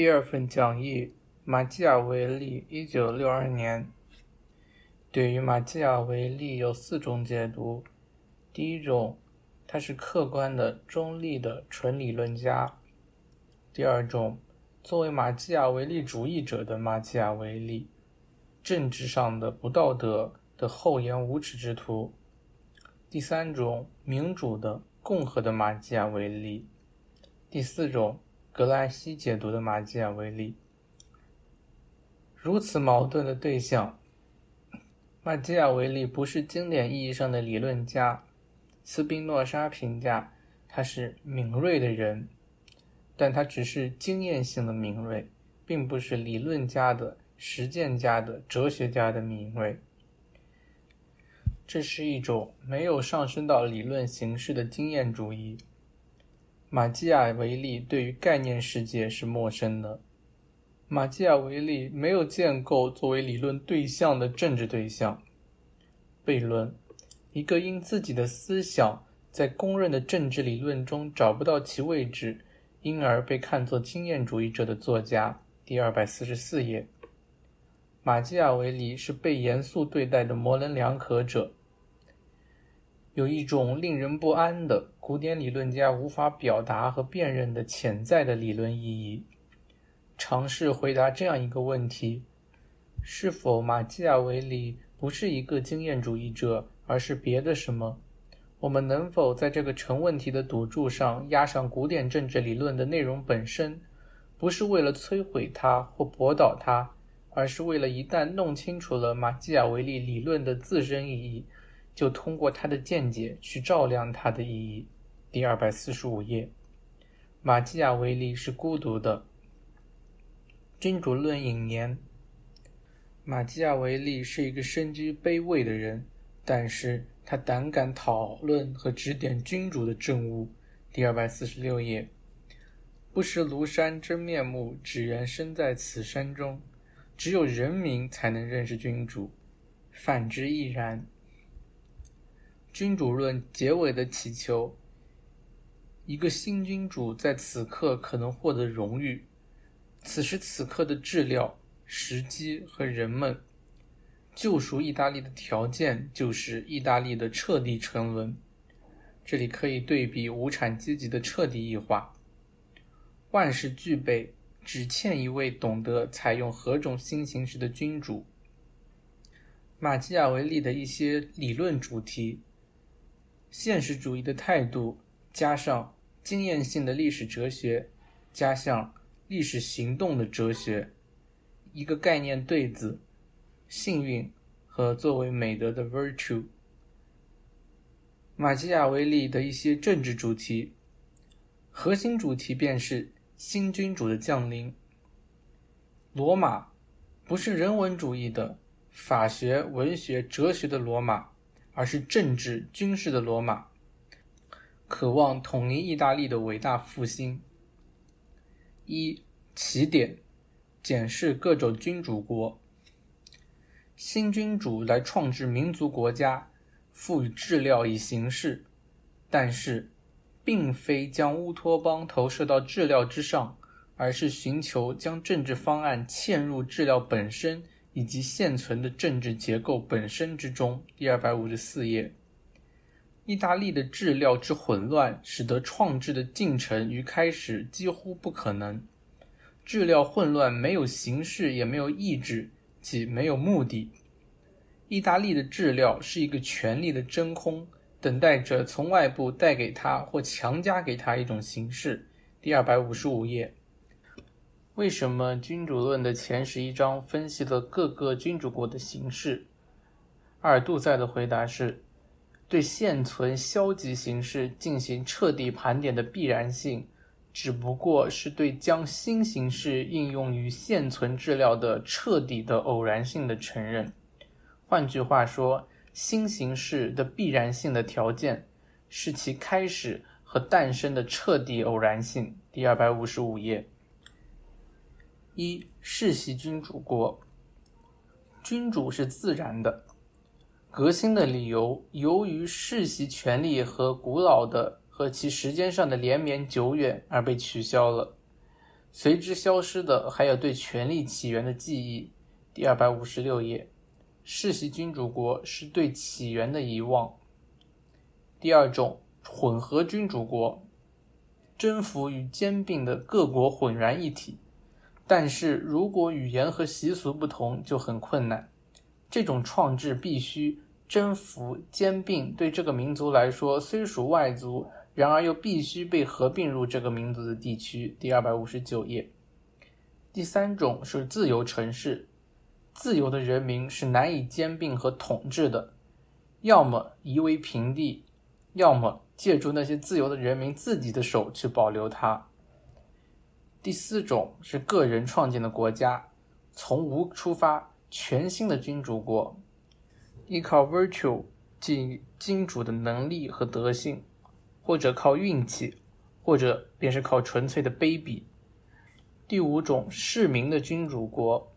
第二份讲义：马基雅维利，一九六二年。对于马基雅维利有四种解读。第一种，他是客观的、中立的纯理论家。第二种，作为马基雅维利主义者的马基雅维利，政治上的不道德的厚颜无耻之徒。第三种，民主的、共和的马基雅维利。第四种。格莱西解读的马基雅维利，如此矛盾的对象。马基雅维利不是经典意义上的理论家，斯宾诺莎评价他是敏锐的人，但他只是经验性的敏锐，并不是理论家的、实践家的、哲学家的敏锐。这是一种没有上升到理论形式的经验主义。马基雅维利对于概念世界是陌生的。马基雅维利没有建构作为理论对象的政治对象。悖论：一个因自己的思想在公认的政治理论中找不到其位置，因而被看作经验主义者的作家。第二百四十四页。马基雅维利是被严肃对待的模棱两可者。有一种令人不安的古典理论家无法表达和辨认的潜在的理论意义。尝试回答这样一个问题：是否马基雅维利不是一个经验主义者，而是别的什么？我们能否在这个成问题的赌注上压上古典政治理论的内容本身？不是为了摧毁它或驳倒它，而是为了一旦弄清楚了马基雅维利理论的自身意义。就通过他的见解去照亮它的意义。第二百四十五页，马基雅维利是孤独的。君主论引言：马基雅维利是一个身居卑位的人，但是他胆敢讨论和指点君主的政务。第二百四十六页，不识庐山真面目，只缘身在此山中。只有人民才能认识君主，反之亦然。君主论结尾的祈求，一个新君主在此刻可能获得荣誉。此时此刻的治疗、时机和人们，救赎意大利的条件就是意大利的彻底沉沦。这里可以对比无产阶级的彻底异化。万事俱备，只欠一位懂得采用何种新形式的君主。马基雅维利的一些理论主题。现实主义的态度，加上经验性的历史哲学，加上历史行动的哲学，一个概念对子：幸运和作为美德的 virtue。马基雅维利的一些政治主题，核心主题便是新君主的降临。罗马不是人文主义的、法学、文学、哲学的罗马。而是政治军事的罗马，渴望统一意大利的伟大复兴。一起点，检视各种君主国，新君主来创制民族国家，赋予治料以形式，但是，并非将乌托邦投射到治料之上，而是寻求将政治方案嵌入治料本身。以及现存的政治结构本身之中。第二百五十四页，意大利的治料之混乱，使得创制的进程于开始几乎不可能。治料混乱，没有形式，也没有意志，即没有目的。意大利的治料是一个权力的真空，等待着从外部带给他或强加给他一种形式。第二百五十五页。为什么君主论的前十一章分析了各个君主国的形式？阿尔杜塞的回答是：对现存消极形式进行彻底盘点的必然性，只不过是对将新形式应用于现存治疗的彻底的偶然性的承认。换句话说，新形式的必然性的条件是其开始和诞生的彻底偶然性。第二百五十五页。一世袭君主国，君主是自然的。革新的理由，由于世袭权力和古老的和其时间上的连绵久远而被取消了。随之消失的还有对权力起源的记忆。第二百五十六页，世袭君主国是对起源的遗忘。第二种混合君主国，征服与兼并的各国浑然一体，但是如果语言和习俗不同，就很困难。这种创制必须征服兼并，对这个民族来说虽属外族。然而又必须被合并入这个民族的地区。第二百五十九页。第三种是自由城市，自由的人民是难以兼并和统治的，要么夷为平地，要么借助那些自由的人民自己的手去保留它。第四种是个人创建的国家，从无出发，全新的君主国，依靠 virtue 即君主的能力和德性。或者靠运气，或者便是靠纯粹的卑鄙。第五种市民的君主国，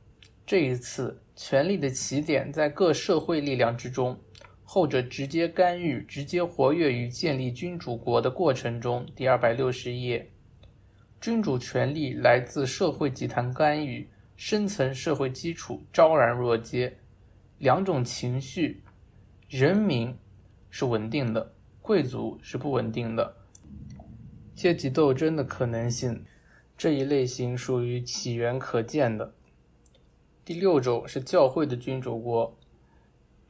这一次权力的起点在各社会力量之中，后者直接干预、直接活跃于建立君主国的过程中。第二百六十页，君主权力来自社会集团干预，深层社会基础昭然若揭。两种情绪，人民是稳定的。贵族是不稳定的，阶级斗争的可能性这一类型属于起源可见的。第六种是教会的君主国，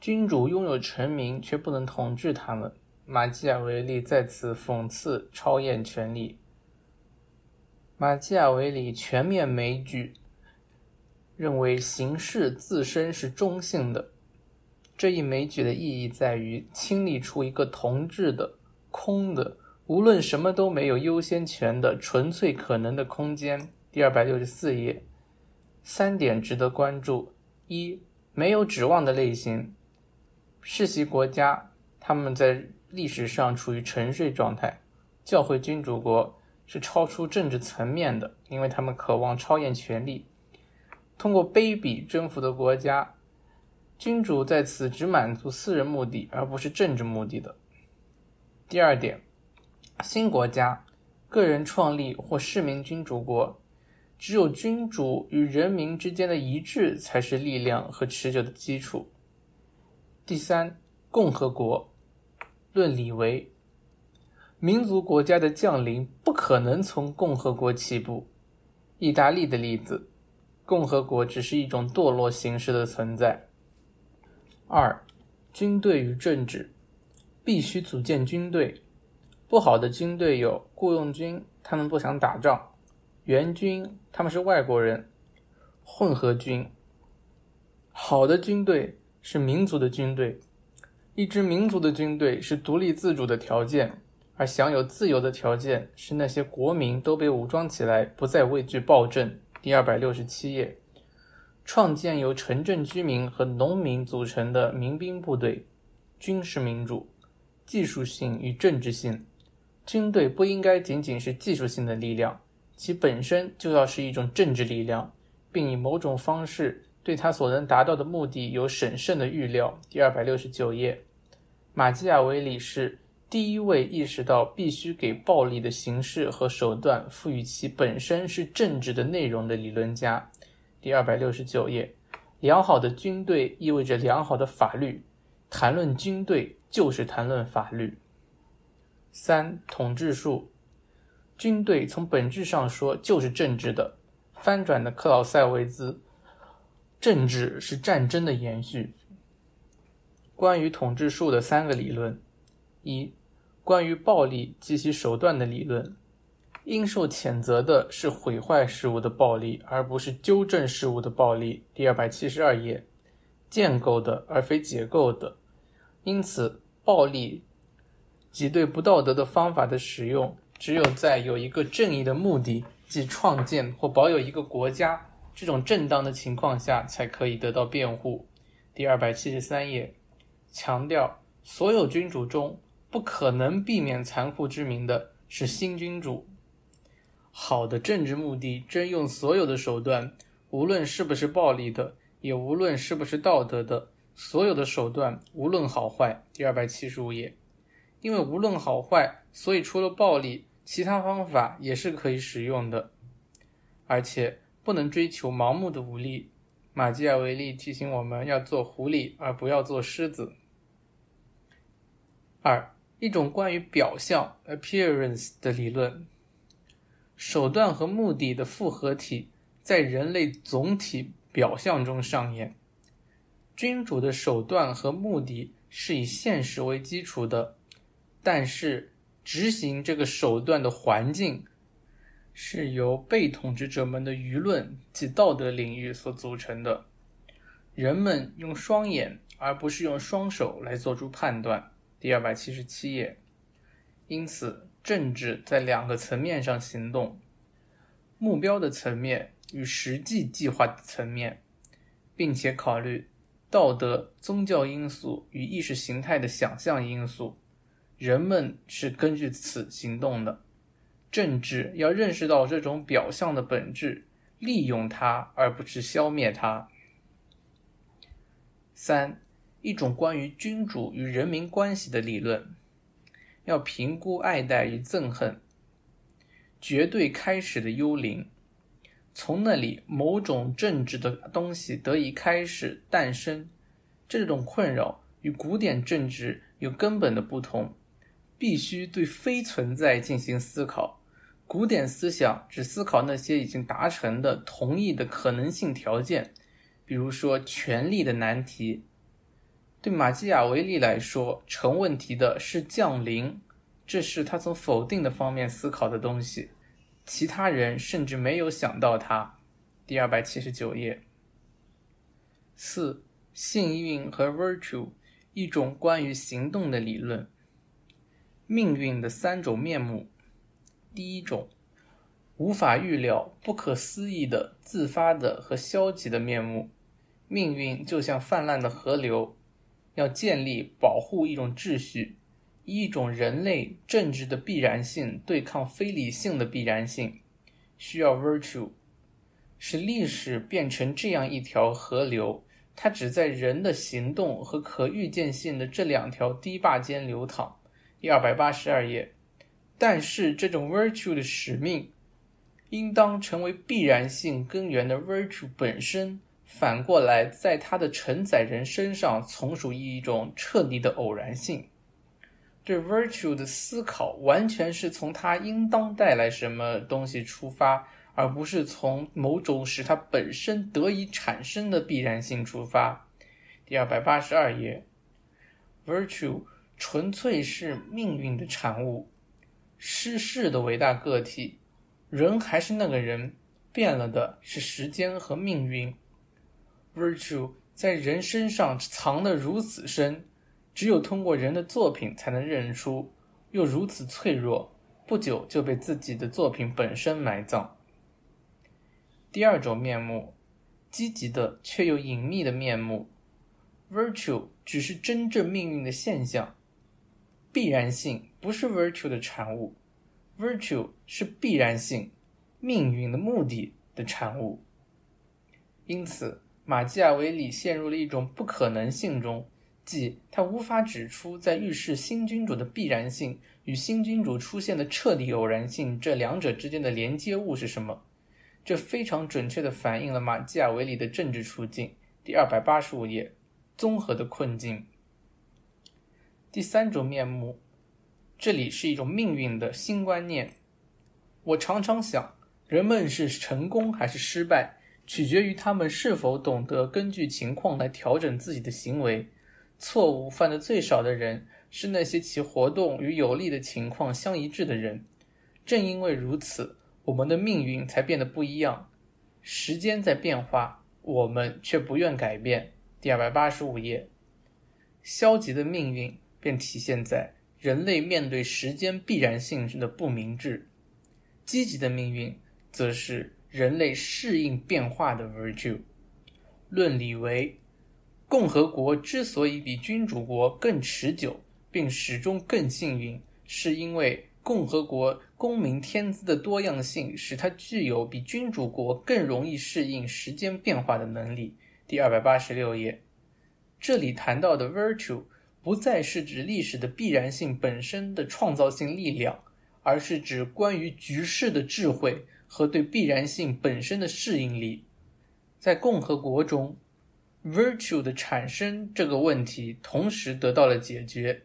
君主拥有臣民却不能统治他们。马基雅维利在此讽刺超验权力。马基雅维利全面枚举，认为形式自身是中性的。这一枚举的意义在于清理出一个同质的、空的、无论什么都没有优先权的纯粹可能的空间。第二百六十四页，三点值得关注：一、没有指望的类型，世袭国家，他们在历史上处于沉睡状态；教会君主国是超出政治层面的，因为他们渴望超验权力，通过卑鄙征服的国家。君主在此只满足私人目的，而不是政治目的的。第二点，新国家、个人创立或市民君主国，只有君主与人民之间的一致才是力量和持久的基础。第三，共和国论理为，民族国家的降临不可能从共和国起步。意大利的例子，共和国只是一种堕落形式的存在。二，军队与政治必须组建军队。不好的军队有雇佣军，他们不想打仗；援军，他们是外国人；混合军。好的军队是民族的军队。一支民族的军队是独立自主的条件，而享有自由的条件是那些国民都被武装起来，不再畏惧暴政。第二百六十七页。创建由城镇居民和农民组成的民兵部队，军事民主，技术性与政治性。军队不应该仅仅是技术性的力量，其本身就要是一种政治力量，并以某种方式对他所能达到的目的有审慎的预料。第二百六十九页，马基雅维里是第一位意识到必须给暴力的形式和手段赋予其本身是政治的内容的理论家。第二百六十九页，良好的军队意味着良好的法律。谈论军队就是谈论法律。三、统治术，军队从本质上说就是政治的。翻转的克劳塞维兹，政治是战争的延续。关于统治术的三个理论：一、关于暴力及其手段的理论。应受谴责的是毁坏事物的暴力，而不是纠正事物的暴力。第二百七十二页，建构的而非解构的。因此，暴力及对不道德的方法的使用，只有在有一个正义的目的，即创建或保有一个国家这种正当的情况下，才可以得到辩护。第二百七十三页，强调所有君主中不可能避免残酷之名的是新君主。好的政治目的，征用所有的手段，无论是不是暴力的，也无论是不是道德的，所有的手段，无论好坏。第二百七十五页，因为无论好坏，所以除了暴力，其他方法也是可以使用的。而且不能追求盲目的武力。马基雅维利提醒我们要做狐狸，而不要做狮子。二，一种关于表象 （appearance） 的理论，手段和目的的复合体在人类总体表象中上演。君主的手段和目的是以现实为基础的，但是执行这个手段的环境是由被统治者们的舆论及道德领域所组成的。人们用双眼而不是用双手来做出判断。第二百七十七页。因此，政治在两个层面上行动：目标的层面与实际计划的层面，并且考虑。道德、宗教因素与意识形态的想象因素，人们是根据此行动的。政治要认识到这种表象的本质，利用它而不是消灭它。三，一种关于君主与人民关系的理论，要评估爱戴与憎恨，绝对开始的幽灵。从那里，某种政治的东西得以开始诞生。这种困扰与古典政治有根本的不同。必须对非存在进行思考。古典思想只思考那些已经达成的同意的可能性条件，比如说权力的难题。对马基雅维利来说，成问题的是降临，这是他从否定的方面思考的东西。其他人甚至没有想到它。第二百七十九页。四、幸运和 virtue，一种关于行动的理论。命运的三种面目。第一种，无法预料、不可思议的自发的和消极的面目。命运就像泛滥的河流，要建立、保护一种秩序。一种人类政治的必然性对抗非理性的必然性，需要 virtue，使历史变成这样一条河流。它只在人的行动和可预见性的这两条堤坝间流淌。第二百八十二页。但是这种 virtue 的使命，应当成为必然性根源的 virtue 本身，反过来在它的承载人身上从属于一种彻底的偶然性。对 virtue 的思考完全是从它应当带来什么东西出发，而不是从某种使它本身得以产生的必然性出发。第二百八十二页，virtue 纯粹是命运的产物，失势的伟大个体，人还是那个人，变了的是时间和命运。Virtue 在人身上藏得如此深。只有通过人的作品才能认出，又如此脆弱，不久就被自己的作品本身埋葬。第二种面目，积极的却又隐秘的面目，virtue 只是真正命运的现象，必然性不是 virtue 的产物，virtue 是必然性命运的目的的产物。因此，马基雅维里陷入了一种不可能性中。即他无法指出在预示新君主的必然性与新君主出现的彻底偶然性这两者之间的连接物是什么。这非常准确地反映了马基雅维里的政治处境。第二百八十五页，综合的困境。第三种面目，这里是一种命运的新观念。我常常想，人们是成功还是失败，取决于他们是否懂得根据情况来调整自己的行为。错误犯的最少的人是那些其活动与有利的情况相一致的人。正因为如此，我们的命运才变得不一样。时间在变化，我们却不愿改变。第二百八十五页，消极的命运便体现在人类面对时间必然性的不明智；积极的命运则是人类适应变化的 virtue。论理为。共和国之所以比君主国更持久，并始终更幸运，是因为共和国公民天资的多样性使它具有比君主国更容易适应时间变化的能力。第二百八十六页，这里谈到的 virtue 不再是指历史的必然性本身的创造性力量，而是指关于局势的智慧和对必然性本身的适应力。在共和国中，virtue 的产生这个问题同时得到了解决，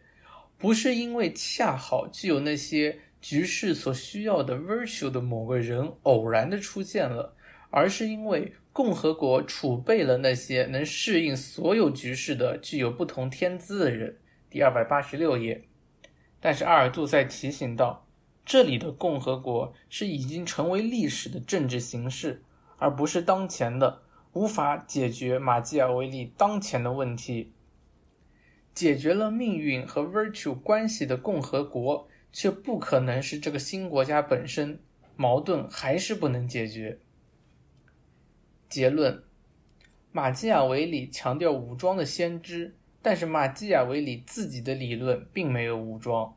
不是因为恰好具有那些局势所需要的 virtue 的某个人偶然的出现了，而是因为共和国储备了那些能适应所有局势的具有不同天资的人。第二百八十六页。但是阿尔杜塞提醒道，这里的共和国是已经成为历史的政治形式，而不是当前的无法解决马基雅维利当前的问题。解决了命运和 virtue 关系的共和国，却不可能是这个新国家本身，矛盾还是不能解决。结论：马基雅维里强调武装的先知。但是马基雅维里自己的理论并没有武装。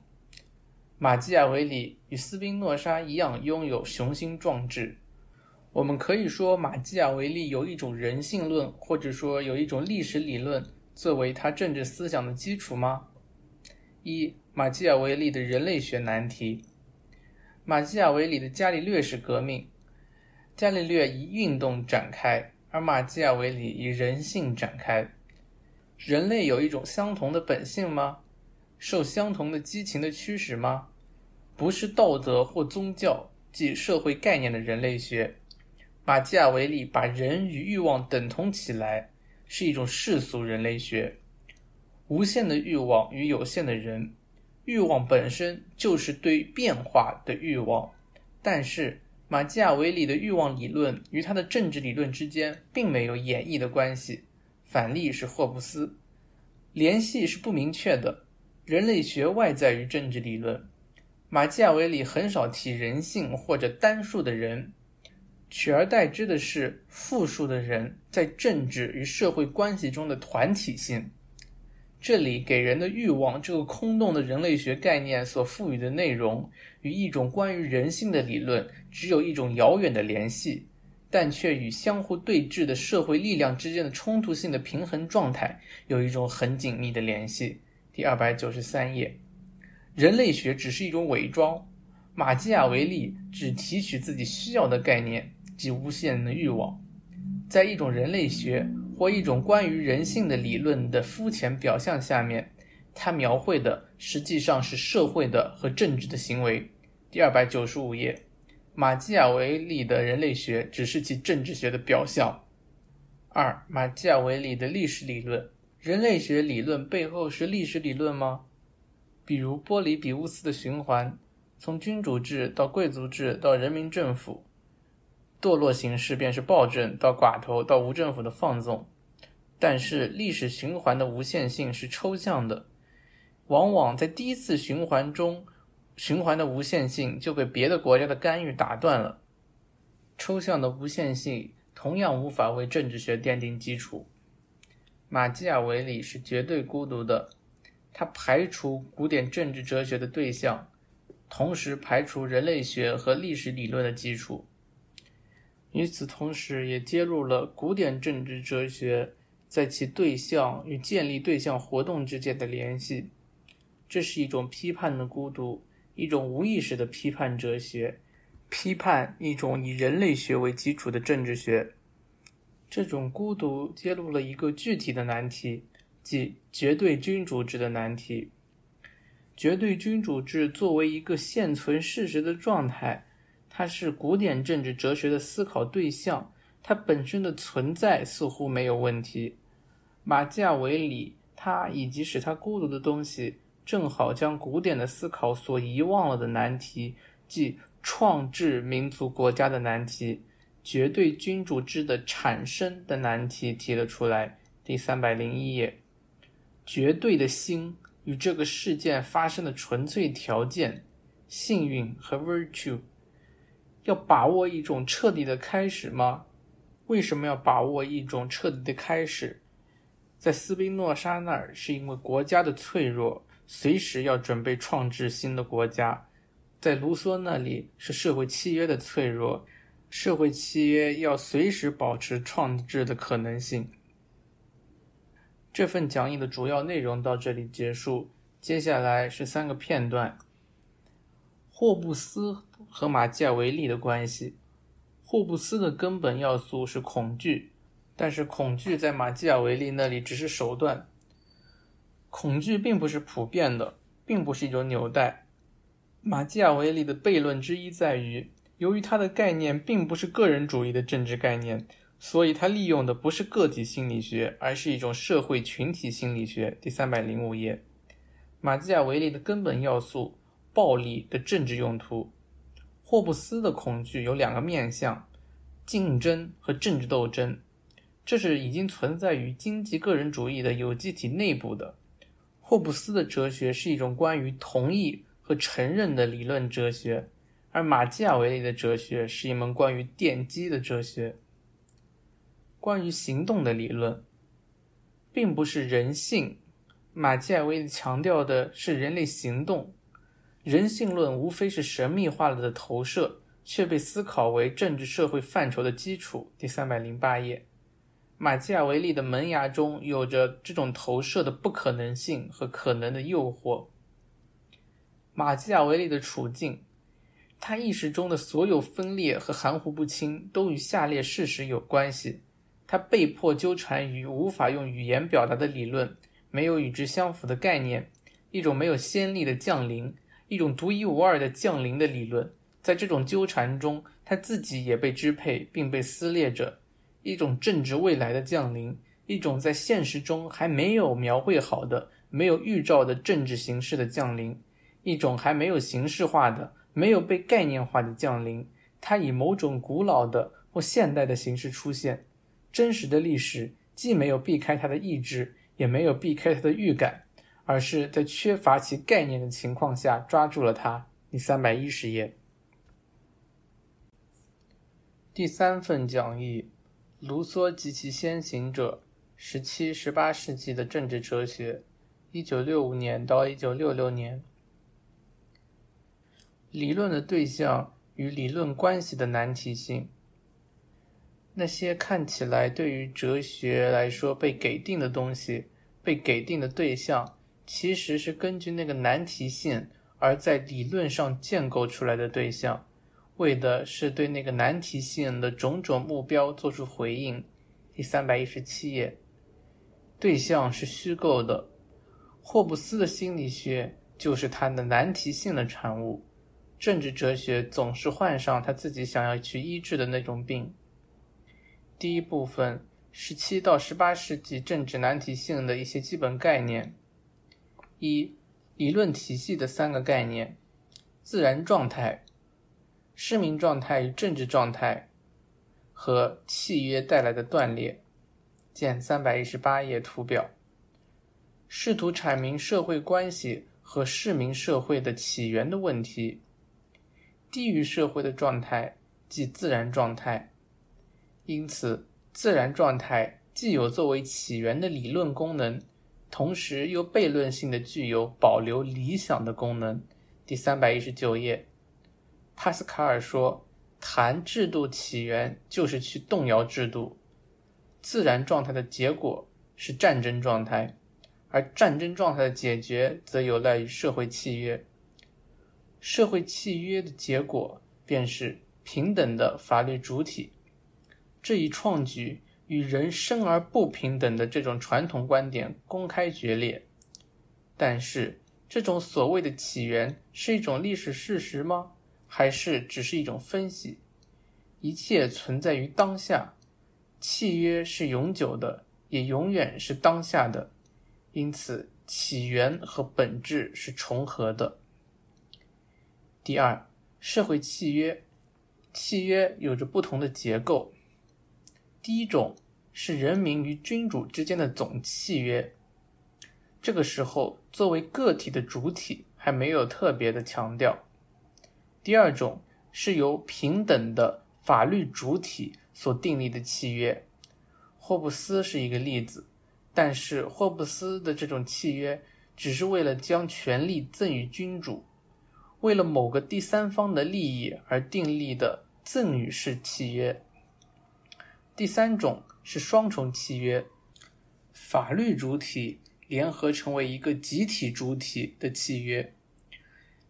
马基雅维里与斯宾诺莎一样拥有雄心壮志。我们可以说马基雅维利有一种人性论，或者说有一种历史理论作为他政治思想的基础吗？一、马基雅维利的人类学难题。马基雅维里的伽利略式革命，伽利略以运动展开，而马基雅维里以人性展开。人类有一种相同的本性吗？受相同的激情的驱使吗？不是道德或宗教，即社会概念的人类学。马基雅维利把人与欲望等同起来，是一种世俗人类学。无限的欲望与有限的人，欲望本身就是对变化的欲望。但是马基雅维利的欲望理论与他的政治理论之间并没有演绎的关系。反例是霍布斯，联系是不明确的。人类学外在于政治理论。马基雅维里很少提人性或者单数的人，取而代之的是复数的人在政治与社会关系中的团体性。这里给人的欲望这个空洞的人类学概念所赋予的内容，与一种关于人性的理论只有一种遥远的联系。但却与相互对峙的社会力量之间的冲突性的平衡状态有一种很紧密的联系。第二百九十三页，人类学只是一种伪装。马基雅维利只提取自己需要的概念及无限的欲望，在一种人类学或一种关于人性的理论的肤浅表象下面，他描绘的实际上是社会的和政治的行为。第二百九十五页。马基雅维利的人类学只是其政治学的表象。二、马基雅维利的历史理论，人类学理论背后是历史理论吗？比如波里比乌斯的循环，从君主制到贵族制到人民政府，堕落形式便是暴政，到寡头到无政府的放纵。但是历史循环的无限性是抽象的，往往在第一次循环中。循环的无限性就被别的国家的干预打断了。抽象的无限性同样无法为政治学奠定基础。马基雅维里是绝对孤独的，他排除古典政治哲学的对象，同时排除人类学和历史理论的基础。与此同时，也揭露了古典政治哲学在其对象与建立对象活动之间的联系。这是一种批判的孤独。一种无意识的批判哲学，批判一种以人类学为基础的政治学。这种孤独揭露了一个具体的难题，即绝对君主制的难题。绝对君主制作为一个现存事实的状态，它是古典政治哲学的思考对象，它本身的存在似乎没有问题。马基雅维里，他以及使他孤独的东西。正好将古典的思考所遗忘了的难题，即创制民族国家的难题、绝对君主制的产生的难题提了出来。第三百零一页，绝对的心与这个事件发生的纯粹条件，幸运和 virtue，要把握一种彻底的开始吗？为什么要把握一种彻底的开始？在斯宾诺莎那儿，是因为国家的脆弱。随时要准备创制新的国家，在卢梭那里是社会契约的脆弱，社会契约要随时保持创制的可能性。这份讲义的主要内容到这里结束，接下来是三个片段：霍布斯和马基雅维利的关系，霍布斯的根本要素是恐惧，但是恐惧在马基雅维利那里只是手段。恐惧并不是普遍的，并不是一种纽带。马基雅维利的悖论之一在于，由于他的概念并不是个人主义的政治概念，所以他利用的不是个体心理学，而是一种社会群体心理学。第三百零五页，马基雅维利的根本要素：暴力的政治用途。霍布斯的恐惧有两个面向：竞争和政治斗争。这是已经存在于经济个人主义的有机体内部的。霍布斯的哲学是一种关于同意和承认的理论哲学，而马基雅维利的哲学是一门关于奠基的哲学。关于行动的理论，并不是人性。马基雅维利强调的是人类行动。人性论无非是神秘化了的投射，却被思考为政治社会范畴的基础。第三百零八页，马基雅维利的门牙中有着这种投射的不可能性和可能的诱惑。马基雅维利的处境，他意识中的所有分裂和含糊不清都与下列事实有关系：他被迫纠缠于无法用语言表达的理论，没有与之相符的概念，一种没有先例的降临。一种独一无二的降临的理论，在这种纠缠中，他自己也被支配并被撕裂着。一种政治未来的降临，一种在现实中还没有描绘好的、没有预兆的政治形式的降临，一种还没有形式化的、没有被概念化的降临。它以某种古老的或现代的形式出现。真实的历史既没有避开他的意志，也没有避开他的预感。而是在缺乏其概念的情况下抓住了它。第三百一十页，第三份讲义：卢梭及其先行者（十七、十八世纪的政治哲学，一九六五年到一九六六年）。理论的对象与理论关系的难题性。那些看起来对于哲学来说被给定的东西，被给定的对象。其实是根据那个难题性而在理论上建构出来的对象，为的是对那个难题性的种种目标做出回应。第三百一十七页，对象是虚构的。霍布斯的心理学就是他的难题性的产物。政治哲学总是患上他自己想要去医治的那种病。第一部分，十七到十八世纪政治难题性的一些基本概念。一、理论体系的三个概念：自然状态、市民状态与政治状态和契约带来的断裂。见三百一十八页图表。试图阐明社会关系和市民社会的起源的问题。低于社会的状态即自然状态。因此，自然状态既有作为起源的理论功能。同时又悖论性的具有保留理想的功能。第三百一十九页，帕斯卡尔说：“谈制度起源就是去动摇制度。自然状态的结果是战争状态，而战争状态的解决则有赖于社会契约。社会契约的结果便是平等的法律主体。这一创举。”与人生而不平等的这种传统观点公开决裂，但是这种所谓的起源是一种历史事实吗？还是只是一种分析？一切存在于当下，契约是永久的，也永远是当下的，因此起源和本质是重合的。第二，社会契约，契约有着不同的结构。第一种。是人民与君主之间的总契约。这个时候，作为个体的主体还没有特别的强调。第二种是由平等的法律主体所订立的契约。霍布斯是一个例子，但是霍布斯的这种契约只是为了将权力赠与君主，为了某个第三方的利益而订立的赠与式契约。第三种。是双重契约，法律主体联合成为一个集体主体的契约，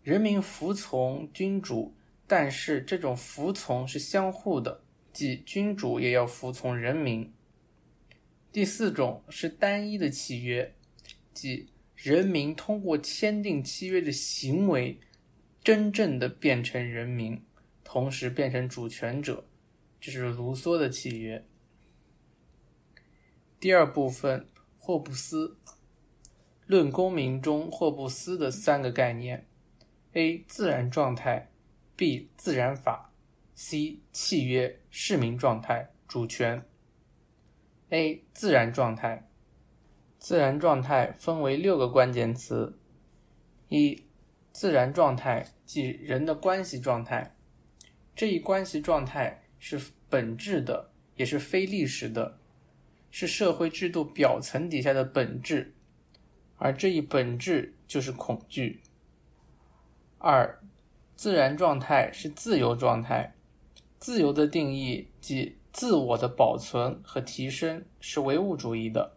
人民服从君主，但是这种服从是相互的，即君主也要服从人民。第四种是单一的契约，即人民通过签订契约的行为，真正的变成人民，同时变成主权者，这是卢梭的契约。第二部分，霍布斯《论公民》中霍布斯的三个概念：A. 自然状态；B. 自然法；C. 契约、市民状态、主权。A 自然状态，自然状态分为六个关键词：一、自然状态即人的关系状态，这一关系状态是本质的，也是非历史的，是社会制度表层底下的本质，而这一本质就是恐惧。二、自然状态是自由状态，自由的定义即。自我的保存和提升是唯物主义的。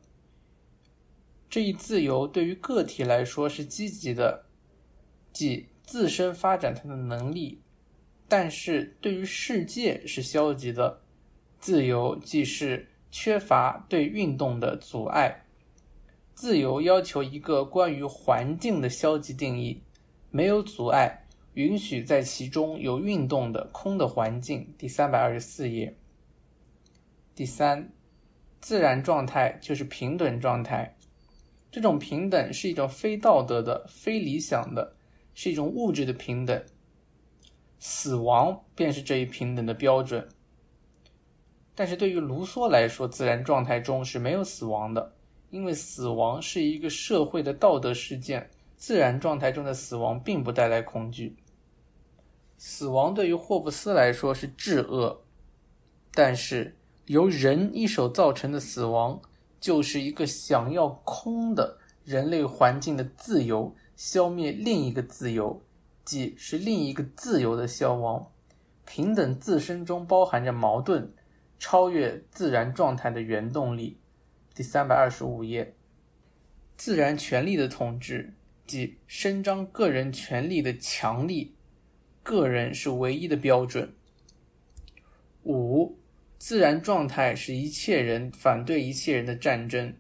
这一自由对于个体来说是积极的，即自身发展它的能力；但是对于世界是消极的。自由即是缺乏对运动的阻碍。自由要求一个关于环境的消极定义：没有阻碍，允许在其中有运动的空的环境。第三百二十四页。第三，自然状态就是平等状态。这种平等是一种非道德的、非理想的，是一种物质的平等。死亡便是这一平等的标准。但是对于卢梭来说，自然状态中是没有死亡的，因为死亡是一个社会的道德事件。自然状态中的死亡并不带来恐惧。死亡对于霍布斯来说是至恶，但是。由人一手造成的死亡，就是一个想要空的人类环境的自由消灭另一个自由，即是另一个自由的消亡。平等自身中包含着矛盾，超越自然状态的原动力。第三百二十五页，自然权利的统治，即伸张个人权利的强力，个人是唯一的标准。五。自然状态是一切人反对一切人的战争。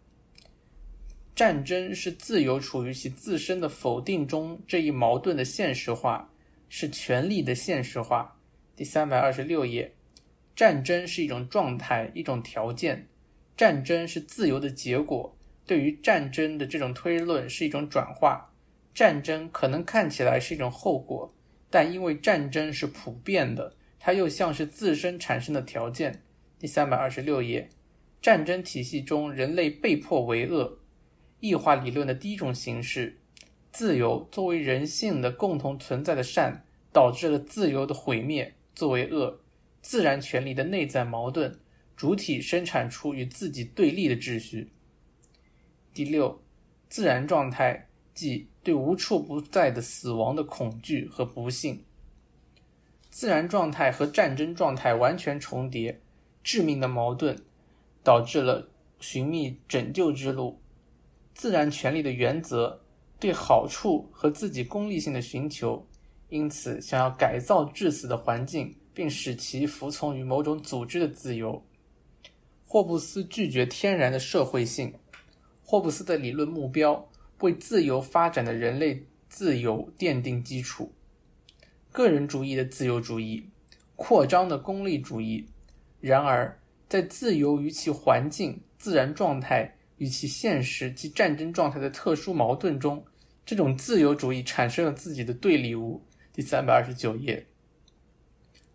战争是自由处于其自身的否定中这一矛盾的现实化，是权力的现实化。第三百二十六页，战争是一种状态，一种条件。战争是自由的结果。对于战争的这种推论是一种转化。战争可能看起来是一种后果，但因为战争是普遍的，它又像是自身产生的条件。第三百二十六页，战争体系中人类被迫为恶，异化理论的第一种形式，自由作为人性的共同存在的善，导致了自由的毁灭作为恶，自然权利的内在矛盾，主体生产出与自己对立的秩序。第六，自然状态即对无处不在的死亡的恐惧和不幸，自然状态和战争状态完全重叠。致命的矛盾导致了寻觅拯救之路。自然权利的原则对好处和自己功利性的寻求，因此想要改造致死的环境，并使其服从于某种组织的自由。霍布斯拒绝天然的社会性。霍布斯的理论目标为自由发展的人类自由奠定基础。个人主义的自由主义，扩张的功利主义。然而，在自由与其环境、自然状态与其现实及战争状态的特殊矛盾中，这种自由主义产生了自己的对立物。第三百二十九页，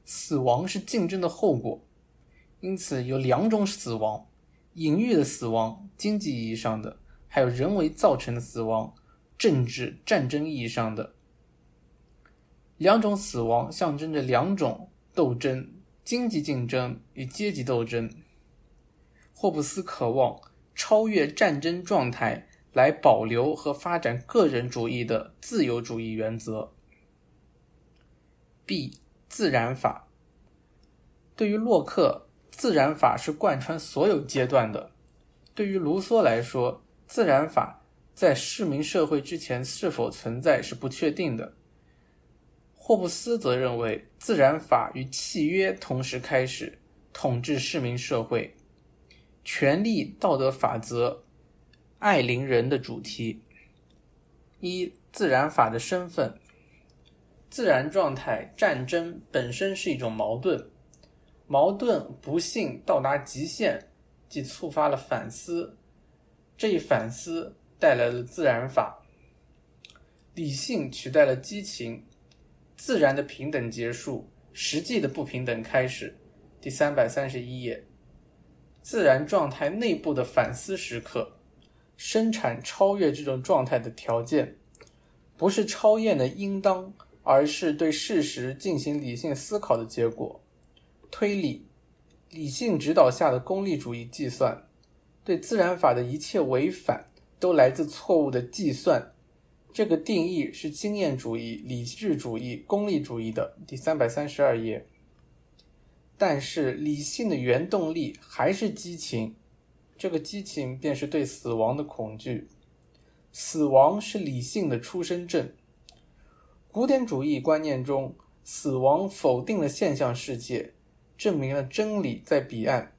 死亡是竞争的后果，因此有两种死亡：隐喻的死亡，经济意义上的；还有人为造成的死亡，政治战争意义上的。两种死亡象征着两种斗争。经济竞争与阶级斗争。霍布斯渴望超越战争状态来保留和发展个人主义的自由主义原则。B. 自然法。对于洛克，自然法是贯穿所有阶段的。对于卢梭来说，自然法在市民社会之前是否存在是不确定的。霍布斯则认为，自然法与契约同时开始，统治市民社会，权力道德法则，爱邻人的主题。一、自然法的身份。自然状态战争本身是一种矛盾，矛盾不幸到达极限，即触发了反思，这一反思带来了自然法，理性取代了激情，自然的平等结束，实际的不平等开始。第三百三十一页，自然状态内部的反思时刻，生产超越这种状态的条件，不是超验的应当，而是对事实进行理性思考的结果。推理，理性指导下的功利主义计算，对自然法的一切违反都来自错误的计算。这个定义是经验主义、理智主义、功利主义的。第三百三十二页。但是理性的原动力还是激情，这个激情便是对死亡的恐惧。死亡是理性的出生证。古典主义观念中，死亡否定了现象世界，证明了真理在彼岸。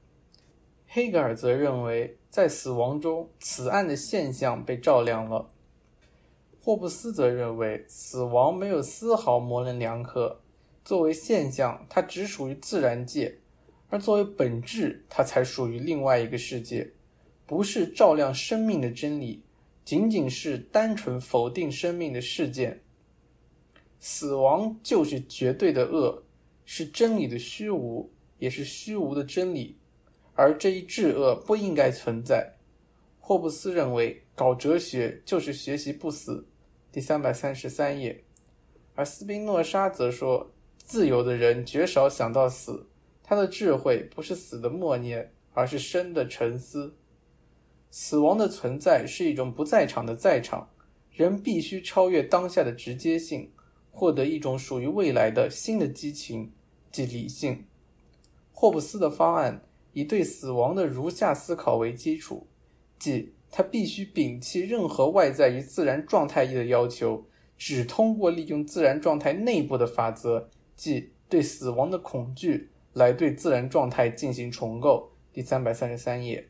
黑格尔则认为，在死亡中，此岸的现象被照亮了。霍布斯则认为，死亡没有丝毫模棱两可。作为现象，它只属于自然界；而作为本质，它才属于另外一个世界，不是照亮生命的真理，仅仅是单纯否定生命的事件。死亡就是绝对的恶，是真理的虚无，也是虚无的真理，而这一至恶不应该存在。霍布斯认为，搞哲学就是学习不死。第三百三十三页，而斯宾诺莎则说。自由的人绝少想到死，他的智慧不是死的默念，而是生的沉思。死亡的存在是一种不在场的在场，人必须超越当下的直接性，获得一种属于未来的新的激情，即理性。霍布斯的方案以对死亡的如下思考为基础，即他必须摒弃任何外在于自然状态一的要求，只通过利用自然状态内部的法则。即对死亡的恐惧，来对自然状态进行重构。第三百三十三页。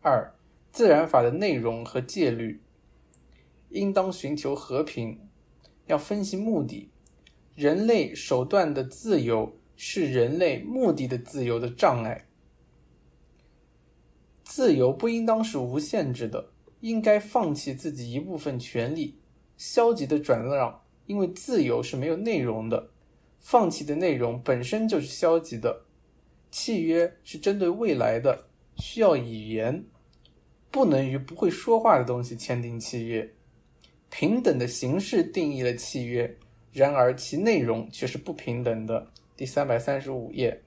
二、自然法的内容和戒律，应当寻求和平。要分析目的，人类手段的自由是人类目的的自由的障碍。自由不应当是无限制的，应该放弃自己一部分权利，消极的转让。因为自由是没有内容的，放弃的内容本身就是消极的。契约是针对未来的，需要语言，不能与不会说话的东西签订契约。平等的形式定义了契约，然而其内容却是不平等的。第三百三十五页。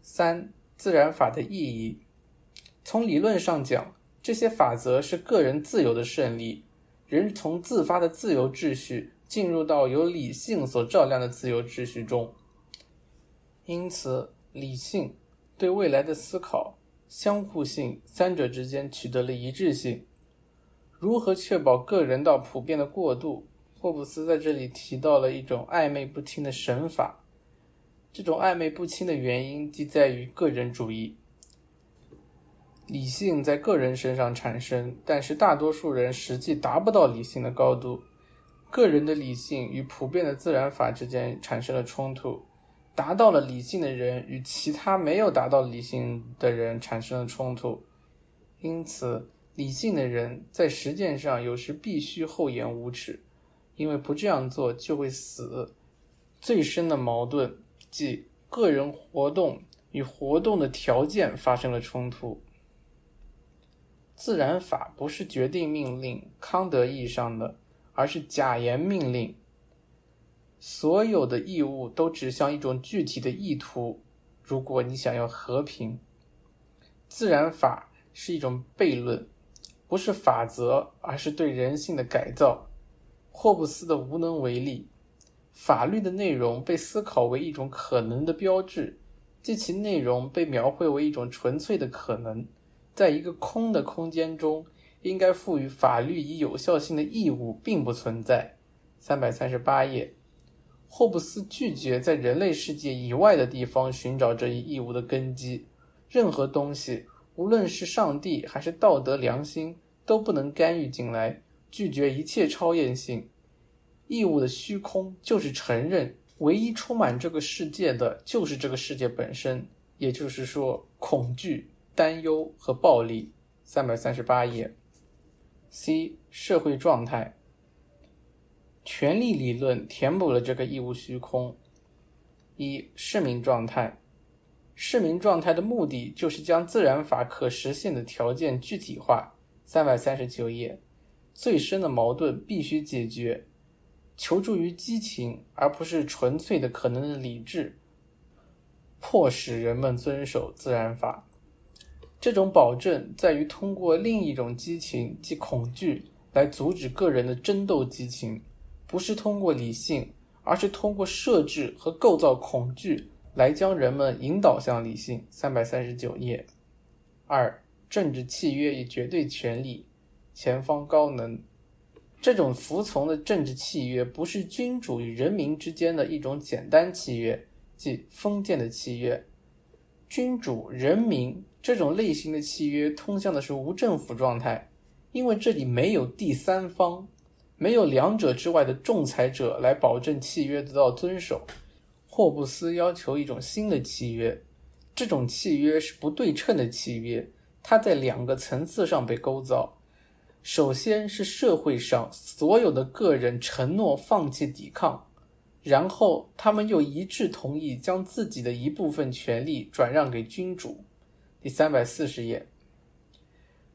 三、自然法的意义。从理论上讲，这些法则是个人自由的胜利。人从自发的自由秩序进入到由理性所照亮的自由秩序中，因此理性对未来的思考、相互性三者之间取得了一致性。如何确保个人到普遍的过渡？霍布斯在这里提到了一种暧昧不清的神法，这种暧昧不清的原因即在于个人主义。理性在个人身上产生，但是大多数人实际达不到理性的高度。个人的理性与普遍的自然法之间产生了冲突，达到了理性的人与其他没有达到理性的人产生了冲突。因此，理性的人在实践上有时必须厚颜无耻，因为不这样做就会死。最深的矛盾即个人活动与活动的条件发生了冲突。自然法不是决定命令，康德意义上的，而是假言命令。所有的义务都指向一种具体的意图。如果你想要和平，自然法是一种悖论，不是法则，而是对人性的改造。霍布斯的无能为力，法律的内容被思考为一种可能的标志，即其内容被描绘为一种纯粹的可能。在一个空的空间中，应该赋予法律以有效性的义务并不存在。三百三十八页，霍布斯拒绝在人类世界以外的地方寻找这一义务的根基。任何东西，无论是上帝还是道德良心，都不能干预进来，拒绝一切超验性。义务的虚空就是承认，唯一充满这个世界的就是这个世界本身，也就是说，恐惧、担忧和暴力。三百三十八页。C 社会状态。权力理论填补了这个义务虚空。一市民状态，市民状态的目的就是将自然法可实现的条件具体化。三百三十九页，最深的矛盾必须解决，求助于激情而不是纯粹的可能的理智，迫使人们遵守自然法。这种保证在于通过另一种激情，即恐惧，来阻止个人的争斗激情。不是通过理性，而是通过设置和构造恐惧来将人们引导向理性。三百三十九页。二、政治契约与绝对权力，前方高能。这种服从的政治契约不是君主与人民之间的一种简单契约，即封建的契约。君主、人民这种类型的契约通向的是无政府状态，因为这里没有第三方。没有两者之外的仲裁者来保证契约得到遵守。霍布斯要求一种新的契约，这种契约是不对称的契约，它在两个层次上被构造。首先是社会上所有的个人承诺放弃抵抗，然后他们又一致同意将自己的一部分权利转让给君主。第三百四十页，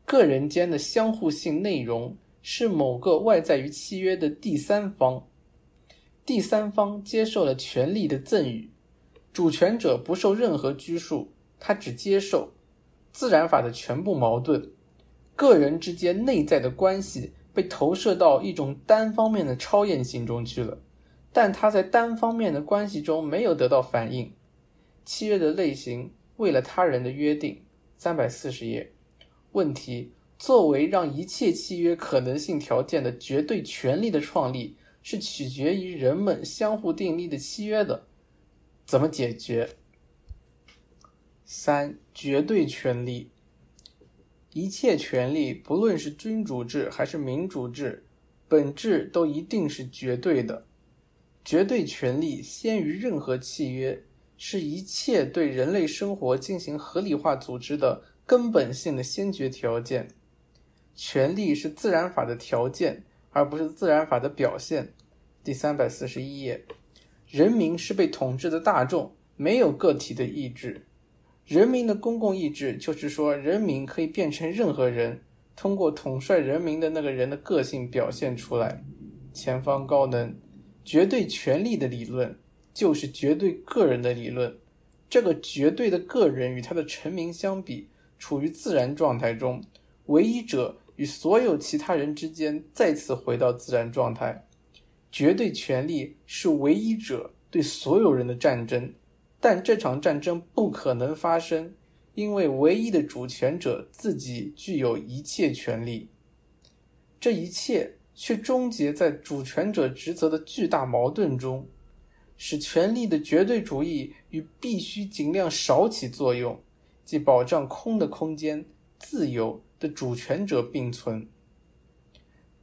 个人间的相互性内容。是某个外在于契约的第三方，第三方接受了权利的赠与，主权者不受任何拘束，他只接受。自然法的全部矛盾，个人之间内在的关系被投射到一种单方面的超验性中去了，但他在单方面的关系中没有得到反应。契约的类型为了他人的约定，三百四十页，问题。作为让一切契约可能性条件的绝对权利的创立，是取决于人们相互订立的契约的。怎么解决？三、绝对权利。一切权利，不论是君主制还是民主制，本质都一定是绝对的。绝对权利先于任何契约，是一切对人类生活进行合理化组织的根本性的先决条件。权力是自然法的条件，而不是自然法的表现。第三百四十一页，人民是被统治的大众，没有个体的意志。人民的公共意志就是说，人民可以变成任何人，通过统帅人民的那个人的个性表现出来。前方高能，绝对权力的理论就是绝对个人的理论。这个绝对的个人与他的臣民相比，处于自然状态中，唯一者。与所有其他人之间再次回到自然状态，绝对权力是唯一者对所有人的战争，但这场战争不可能发生，因为唯一的主权者自己具有一切权利。这一切却终结在主权者职责的巨大矛盾中，使权力的绝对主义与必须尽量少起作用，即保障空的空间自由。的主权者并存，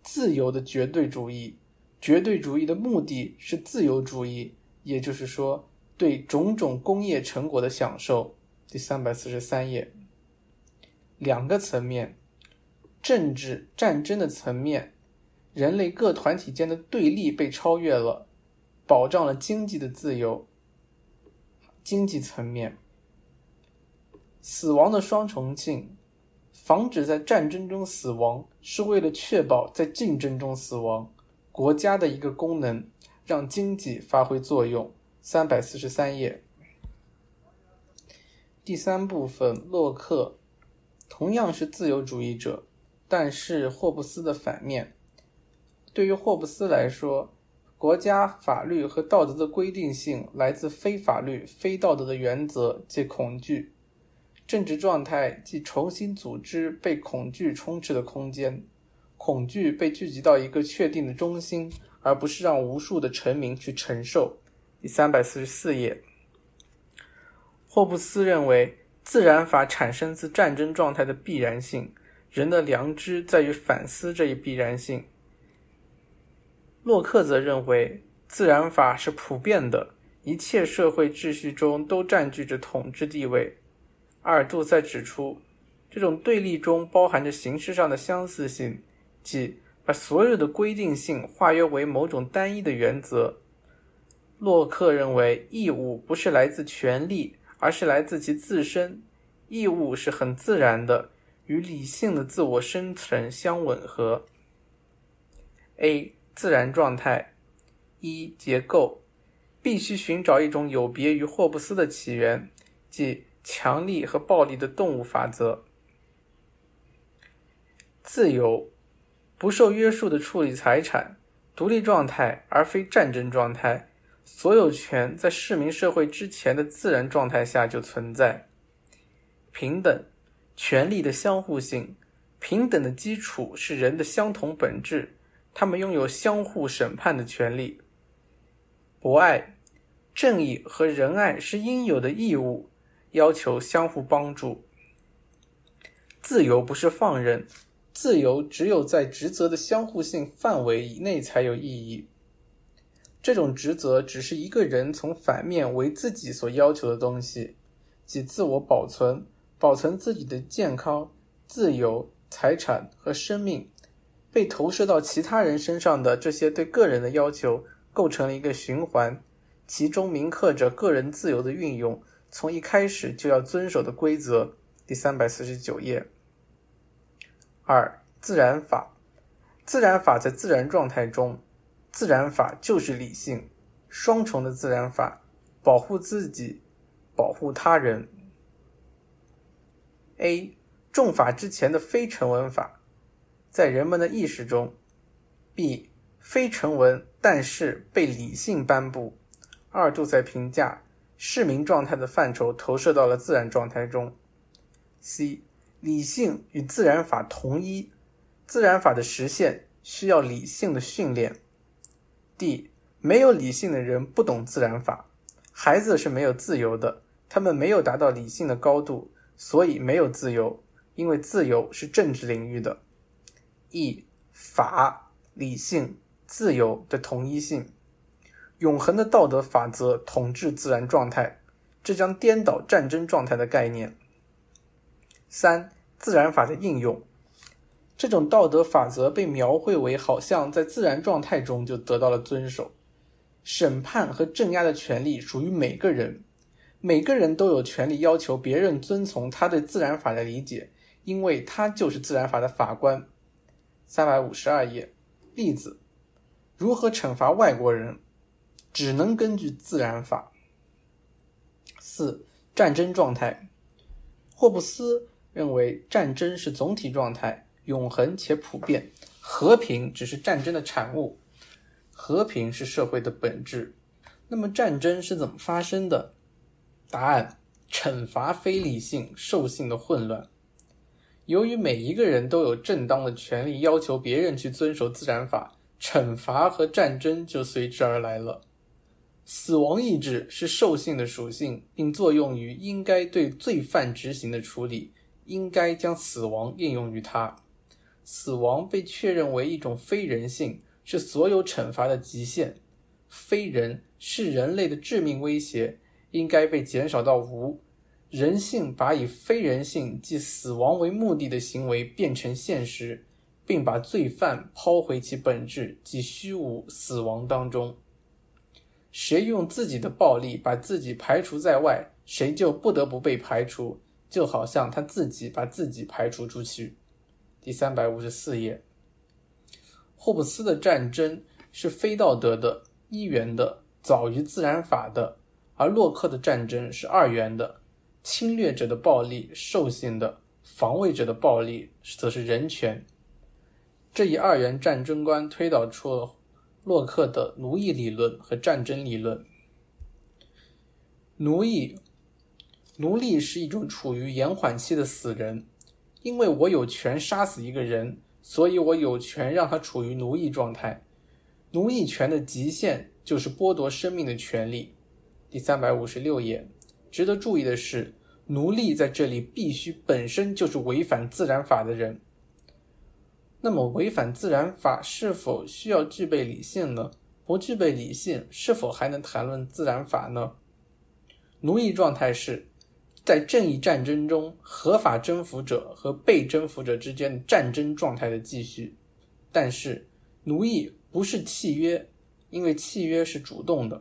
自由的绝对主义，绝对主义的目的是自由主义，也就是说，对种种工业成果的享受。第三百四十三页，两个层面，政治战争的层面，人类各团体间的对立被超越了，保障了经济的自由。经济层面，死亡的双重性。防止在战争中死亡，是为了确保在竞争中死亡。国家的一个功能，让经济发挥作用。三百四十三页，第三部分，洛克同样是自由主义者，但是霍布斯的反面。对于霍布斯来说，国家法律和道德的规定性来自非法律、非道德的原则，即恐惧。政治状态即重新组织被恐惧充斥的空间，恐惧被聚集到一个确定的中心，而不是让无数的臣民去承受。第三百四十四页。霍布斯认为，自然法产生自战争状态的必然性，人的良知在于反思这一必然性。洛克则认为，自然法是普遍的，一切社会秩序中都占据着统治地位。阿尔杜塞指出，这种对立中包含着形式上的相似性，即把所有的规定性化约为某种单一的原则。洛克认为，义务不是来自权利，而是来自其自身。义务是很自然的，与理性的自我生存相吻合。A 自然状态一结构必须寻找一种有别于霍布斯的起源，即强力和暴力的动物法则。自由不受约束的处理财产，独立状态而非战争状态。所有权在市民社会之前的自然状态下就存在。平等权利的相互性，平等的基础是人的相同本质。他们拥有相互审判的权利。博爱、正义和仁爱是应有的义务，要求相互帮助。自由不是放任，自由只有在职责的相互性范围以内才有意义。这种职责只是一个人从反面为自己所要求的东西，即自我保存、保存自己的健康、自由、财产和生命。被投射到其他人身上的这些对个人的要求，构成了一个循环，其中铭刻着个人自由的运用从一开始就要遵守的规则。第三百四十九页。二、自然法，自然法在自然状态中，自然法就是理性，双重的自然法，保护自己，保护他人。A. 重法之前的非成文法。在人们的意识中，b 非成文，但是被理性颁布。二度在评价市民状态的范畴投射到了自然状态中。c 理性与自然法同一，自然法的实现需要理性的训练。d 没有理性的人不懂自然法。孩子是没有自由的，他们没有达到理性的高度，所以没有自由，因为自由是政治领域的。E 法理性自由的同一性，永恒的道德法则统治自然状态，这将颠倒战争状态的概念。三自然法的应用，这种道德法则被描绘为好像在自然状态中就得到了遵守。审判和镇压的权利属于每个人，每个人都有权利要求别人遵从他对自然法的理解，因为他就是自然法的法官。三百五十二页，例子：如何惩罚外国人？只能根据自然法。四、战争状态。霍布斯认为，战争是总体状态，永恒且普遍；和平只是战争的产物。和平是社会的本质。那么，战争是怎么发生的？答案：惩罚非理性、兽性的混乱。由于每一个人都有正当的权利要求别人去遵守自然法，惩罚和战争就随之而来了。死亡意志是兽性的属性，并作用于应该对罪犯执行的处理，应该将死亡应用于它。死亡被确认为一种非人性，是所有惩罚的极限。非人是人类的致命威胁，应该被减少到无。人性把以非人性即死亡为目的的行为变成现实，并把罪犯抛回其本质即虚无死亡当中。谁用自己的暴力把自己排除在外，谁就不得不被排除，就好像他自己把自己排除出去。第三百五十四页，霍布斯的战争是非道德的、一元的、早于自然法的，而洛克的战争是二元的。侵略者的暴力，兽性的；防卫者的暴力，则是人权。这一二元战争观推导出了洛克的奴役理论和战争理论。奴役，奴隶是一种处于延缓期的死人，因为我有权杀死一个人，所以我有权让他处于奴役状态。奴役权的极限就是剥夺生命的权利。第三百五十六页，值得注意的是，奴隶在这里必须本身就是违反自然法的人。那么，违反自然法是否需要具备理性呢？不具备理性，是否还能谈论自然法呢？奴役状态是在正义战争中，合法征服者和被征服者之间战争状态的继续。但是，奴役不是契约，因为契约是主动的。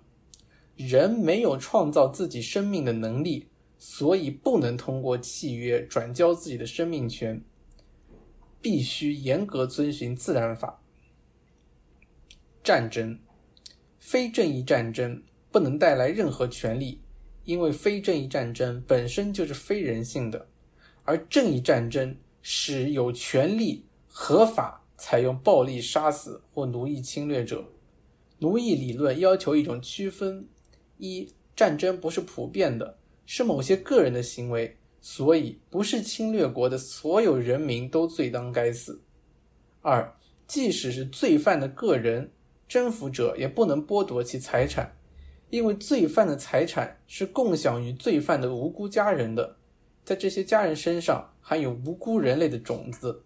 人没有创造自己生命的能力，所以不能通过契约转交自己的生命权。必须严格遵循自然法。战争，非正义战争不能带来任何权利，因为非正义战争本身就是非人性的，而正义战争使有权利合法采用暴力杀死或奴役侵略者。奴役理论要求一种区分：一，战争不是普遍的，是某些个人的行为。所以，不是侵略国的所有人民都罪当该死。二，即使是罪犯的个人，征服者也不能剥夺其财产，因为罪犯的财产是共享于罪犯的无辜家人的，在这些家人身上含有无辜人类的种子。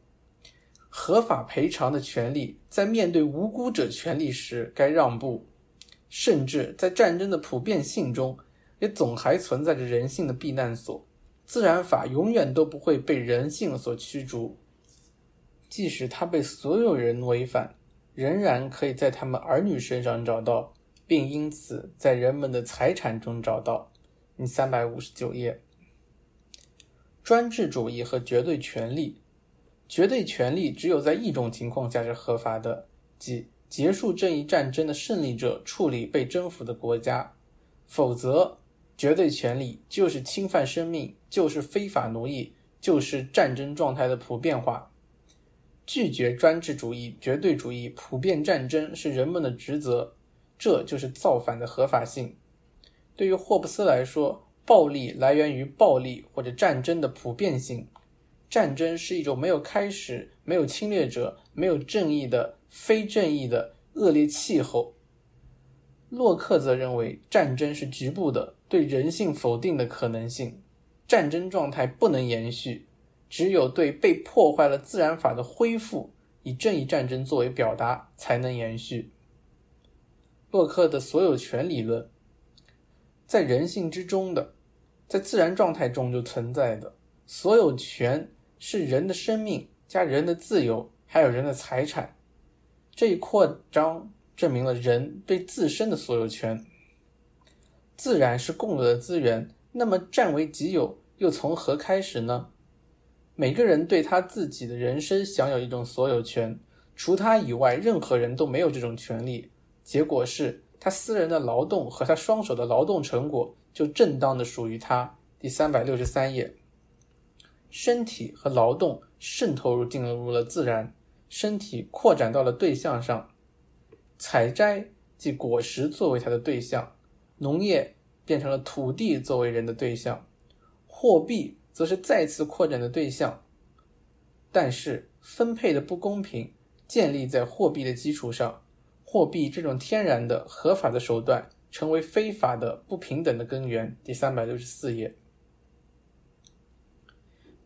合法赔偿的权利，在面对无辜者权利时该让步，甚至在战争的普遍性中，也总还存在着人性的避难所。自然法永远都不会被人性所驱逐，即使它被所有人违反，仍然可以在他们儿女身上找到，并因此在人们的财产中找到。第三百五十九页，专制主义和绝对权利，绝对权利只有在一种情况下是合法的，即结束正义战争的胜利者处理被征服的国家，否则。绝对权利就是侵犯生命，就是非法奴役，就是战争状态的普遍化。拒绝专制主义、绝对主义、普遍战争是人们的职责，这就是造反的合法性。对于霍布斯来说，暴力来源于暴力或者战争的普遍性。战争是一种没有开始、没有侵略者、没有正义的非正义的恶劣气候。洛克则认为，战争是局部的。对人性否定的可能性，战争状态不能延续，只有对被破坏了自然法的恢复，以正义战争作为表达，才能延续。洛克的所有权理论，在人性之中的，在自然状态中就存在的所有权，是人的生命加人的自由，还有人的财产。这一扩张证明了人对自身的所有权。自然是共有的资源，那么占为己有又从何开始呢？每个人对他自己的人生享有一种所有权，除他以外，任何人都没有这种权利。结果是他私人的劳动和他双手的劳动成果就正当的属于他。第三百六十三页，身体和劳动渗透入进入了自然，身体扩展到了对象上，采摘即果实作为它的对象。农业变成了土地作为人的对象，货币则是再次扩展的对象。但是分配的不公平建立在货币的基础上，货币这种天然的合法的手段成为非法的不平等的根源。第三百六十四页。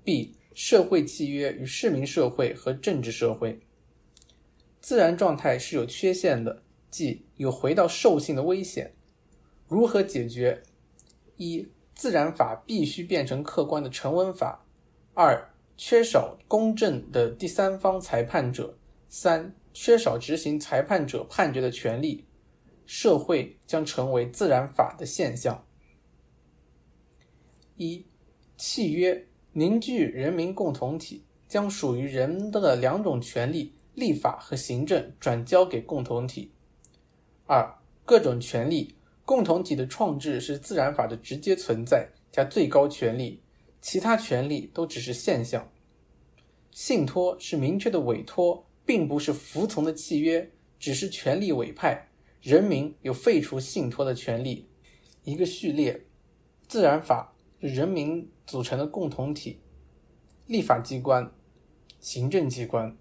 B 社会契约与市民社会和政治社会，自然状态是有缺陷的，即有回到兽性的危险。如何解决？一、自然法必须变成客观的成文法；二、缺少公正的第三方裁判者；三、缺少执行裁判者判决的权利，社会将成为自然法的现象。一、契约凝聚人民共同体，将属于人的两种权利——立法和行政——转交给共同体。二、各种权利。共同体的创制是自然法的直接存在加最高权力，其他权利都只是现象。信托是明确的委托，并不是服从的契约，只是权力委派。人民有废除信托的权利。一个序列：自然法人民组成的共同体，立法机关、行政机关。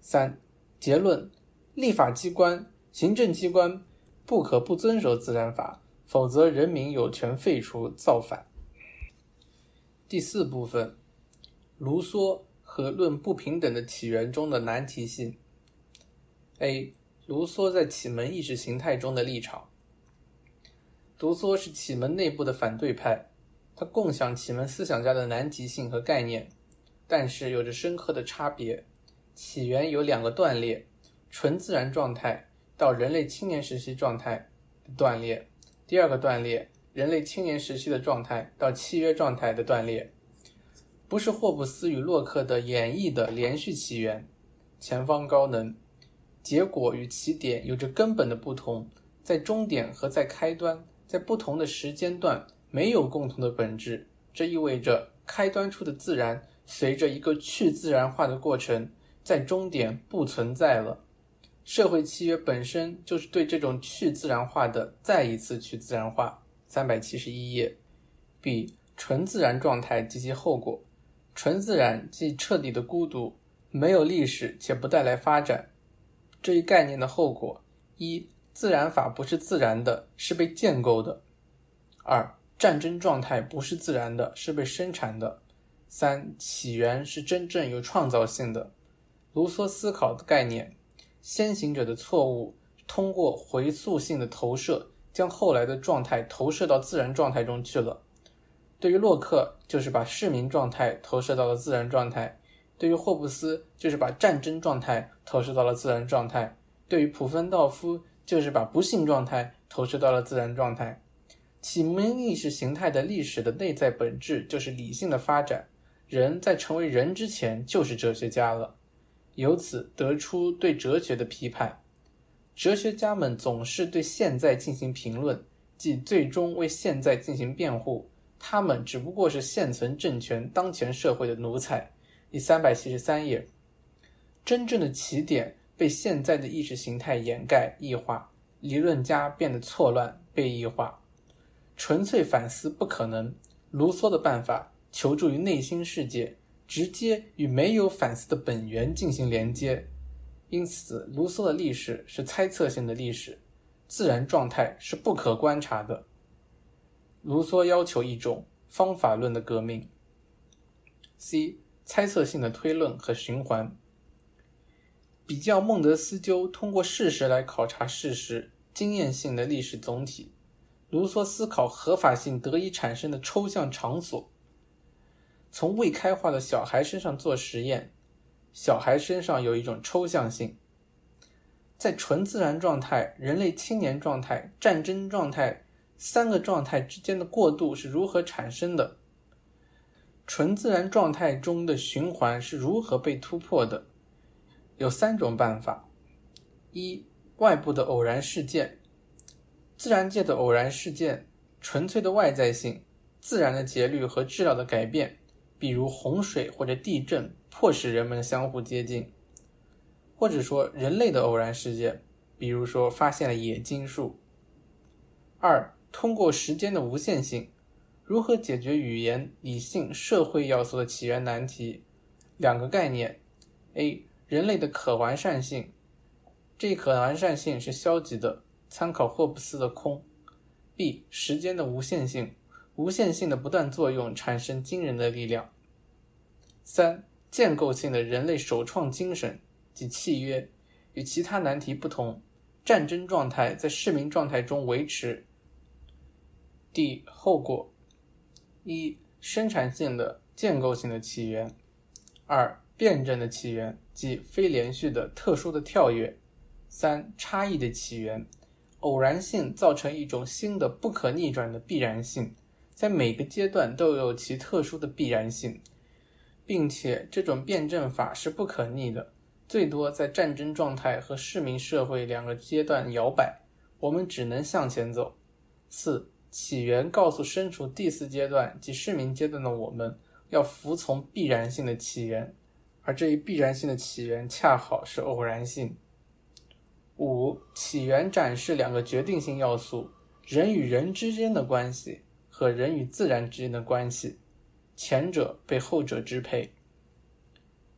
三结论：立法机关、行政机关不可不遵守自然法，否则人民有权废除造反。第四部分，卢梭和论不平等的起源中的难题性。A. 卢梭在启蒙意识形态中的立场。卢梭是启蒙内部的反对派，他共享启蒙思想家的南极性和概念，但是有着深刻的差别。起源有两个断裂：纯自然状态到人类青年时期状态的断裂。第二个断裂。人类青年时期的状态到契约状态的断裂，不是霍布斯与洛克的演绎的连续起源，前方高能，结果与起点有着根本的不同，在终点和在开端，在不同的时间段没有共同的本质，这意味着开端处的自然随着一个去自然化的过程，在终点不存在了。社会契约本身就是对这种去自然化的再一次去自然化。三百七十一页，B 纯自然状态及其后果。纯自然即彻底的孤独，没有历史且不带来发展。这一概念的后果：一、自然法不是自然的，是被建构的；二、战争状态不是自然的，是被生产的；三、起源是真正有创造性的。卢梭思考的概念：先行者的错误，通过回溯性的投射。将后来的状态投射到自然状态中去了。对于洛克，就是把市民状态投射到了自然状态；对于霍布斯，就是把战争状态投射到了自然状态；对于普芬道夫，就是把不幸状态投射到了自然状态。启蒙意识形态的历史的内在本质就是理性的发展。人在成为人之前就是哲学家了，由此得出对哲学的批判。哲学家们总是对现在进行评论，即最终为现在进行辩护。他们只不过是现存政权、当前社会的奴才。第三百七十三页，真正的起点被现在的意识形态掩盖、异化，理论家变得错乱、被异化。纯粹反思不可能。卢梭的办法求助于内心世界，直接与没有反思的本源进行连接。因此，卢梭的历史是猜测性的历史，自然状态是不可观察的。卢梭要求一种方法论的革命。C. 猜测性的推论和循环。比较孟德斯鸠通过事实来考察事实，经验性的历史总体。卢梭思考合法性得以产生的抽象场所，从未开化的小孩身上做实验。小孩身上有一种抽象性，在纯自然状态、人类青年状态、战争状态三个状态之间的过渡是如何产生的？纯自然状态中的循环是如何被突破的？有三种办法：一、外部的偶然事件，自然界的偶然事件，纯粹的外在性，自然的节律和质量的改变，比如洪水或者地震。迫使人们相互接近，或者说人类的偶然事件，比如说发现了冶金术。二、通过时间的无限性，如何解决语言、理性、社会要素的起源难题？两个概念：A. 人类的可完善性，这一可完善性是消极的，参考霍布斯的空；B. 时间的无限性，无限性的不断作用产生惊人的力量。三。建构性的人类首创精神及契约，与其他难题不同。战争状态在市民状态中维持。D 后果：一、生产性的建构性的起源；二、辩证的起源，即非连续的特殊的跳跃；三、差异的起源。偶然性造成一种新的不可逆转的必然性，在每个阶段都有其特殊的必然性。并且这种辩证法是不可逆的，最多在战争状态和市民社会两个阶段摇摆，我们只能向前走。四起源告诉身处第四阶段即市民阶段的我们，要服从必然性的起源，而这一必然性的起源恰好是偶然性。五起源展示两个决定性要素：人与人之间的关系和人与自然之间的关系。前者被后者支配。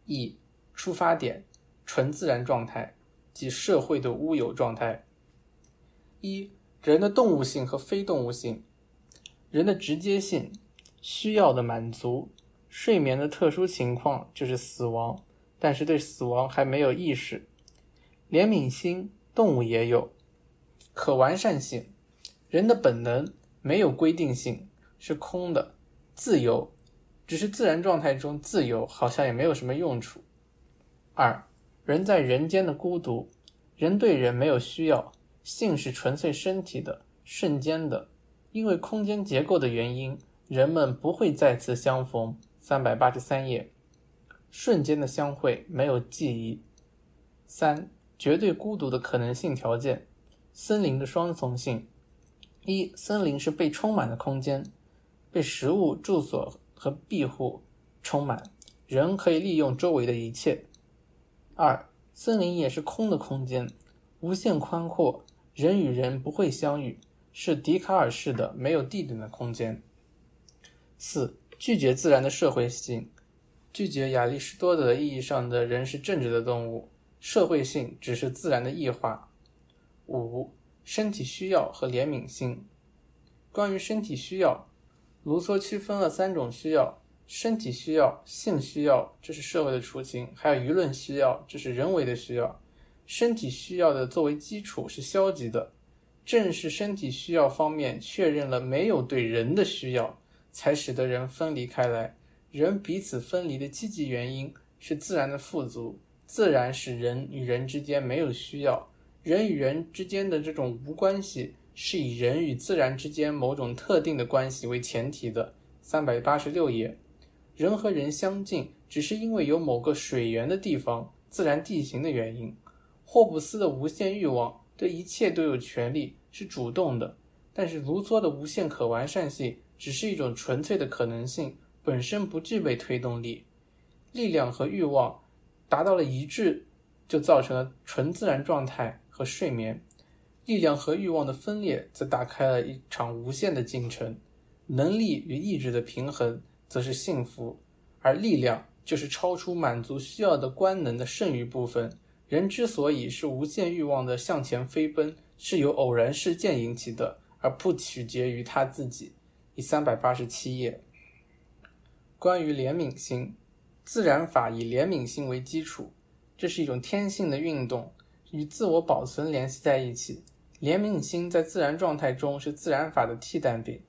一、出发点纯自然状态，即社会的乌有状态。一、人的动物性和非动物性，人的直接性，需要的满足，睡眠的特殊情况就是死亡，但是对死亡还没有意识。怜悯心，动物也有。可完善性，人的本能没有规定性，是空的，自由，只是自然状态中自由好像也没有什么用处。二、人在人间的孤独，人对人没有需要，性是纯粹身体的、瞬间的，因为空间结构的原因，人们不会再次相逢。三百八十三页，瞬间的相会没有记忆。三、绝对孤独的可能性条件。森林的双重性：一、森林是被充满的空间，被食物、住所和庇护充满，人可以利用周围的一切；二、森林也是空的空间，无限宽阔，人与人不会相遇，是笛卡尔式的没有地点的空间。四、拒绝自然的社会性，拒绝亚里士多德意义上的人是政治的动物，社会性只是自然的异化。五、身体需要和怜悯心。关于身体需要，卢梭区分了三种需要：身体需要、性需要，这是社会的雏形；还有舆论需要，这是人为的需要。身体需要的作为基础是消极的，正是身体需要方面确认了没有对人的需要，才使得人分离开来。人彼此分离的积极原因是自然的富足，自然使人与人之间没有需要。人与人之间的这种无关系，是以人与自然之间某种特定的关系为前提的。三百八十六页，人和人相近，只是因为有某个水源的地方、自然地形的原因。霍布斯的无限欲望对一切都有权利，是主动的；但是卢梭的无限可完善性只是一种纯粹的可能性，本身不具备推动力。力量和欲望达到了一致，就造成了纯自然状态。和睡眠，力量和欲望的分裂，则打开了一场无限的进程。能力与意志的平衡，则是幸福，而力量就是超出满足需要的官能的剩余部分。人之所以是无限欲望的向前飞奔，是由偶然事件引起的，而不取决于他自己。第三百八十七页，关于怜悯心，自然法以怜悯心为基础，这是一种天性的运动。与自我保存联系在一起，怜悯心在自然状态中是自然法的替代品。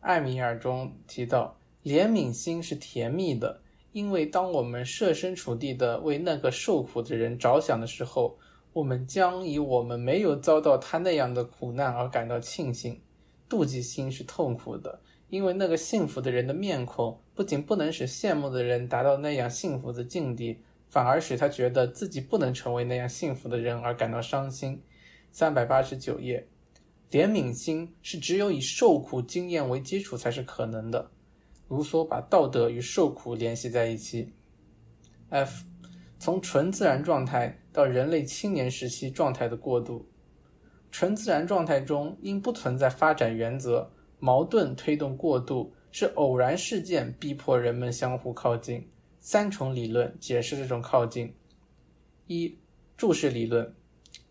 艾米尔中提到，怜悯心是甜蜜的，因为当我们设身处地的为那个受苦的人着想的时候，我们将以我们没有遭到他那样的苦难而感到庆幸。妒忌心是痛苦的，因为那个幸福的人的面孔不仅不能使羡慕的人达到那样幸福的境地。反而使他觉得自己不能成为那样幸福的人而感到伤心。三百八十九页，怜悯心是只有以受苦经验为基础才是可能的。卢梭把道德与受苦联系在一起。F，从纯自然状态到人类青年时期状态的过渡。纯自然状态中因不存在发展原则，矛盾推动过渡，是偶然事件逼迫人们相互靠近。三重理论解释这种靠近：一、注视理论，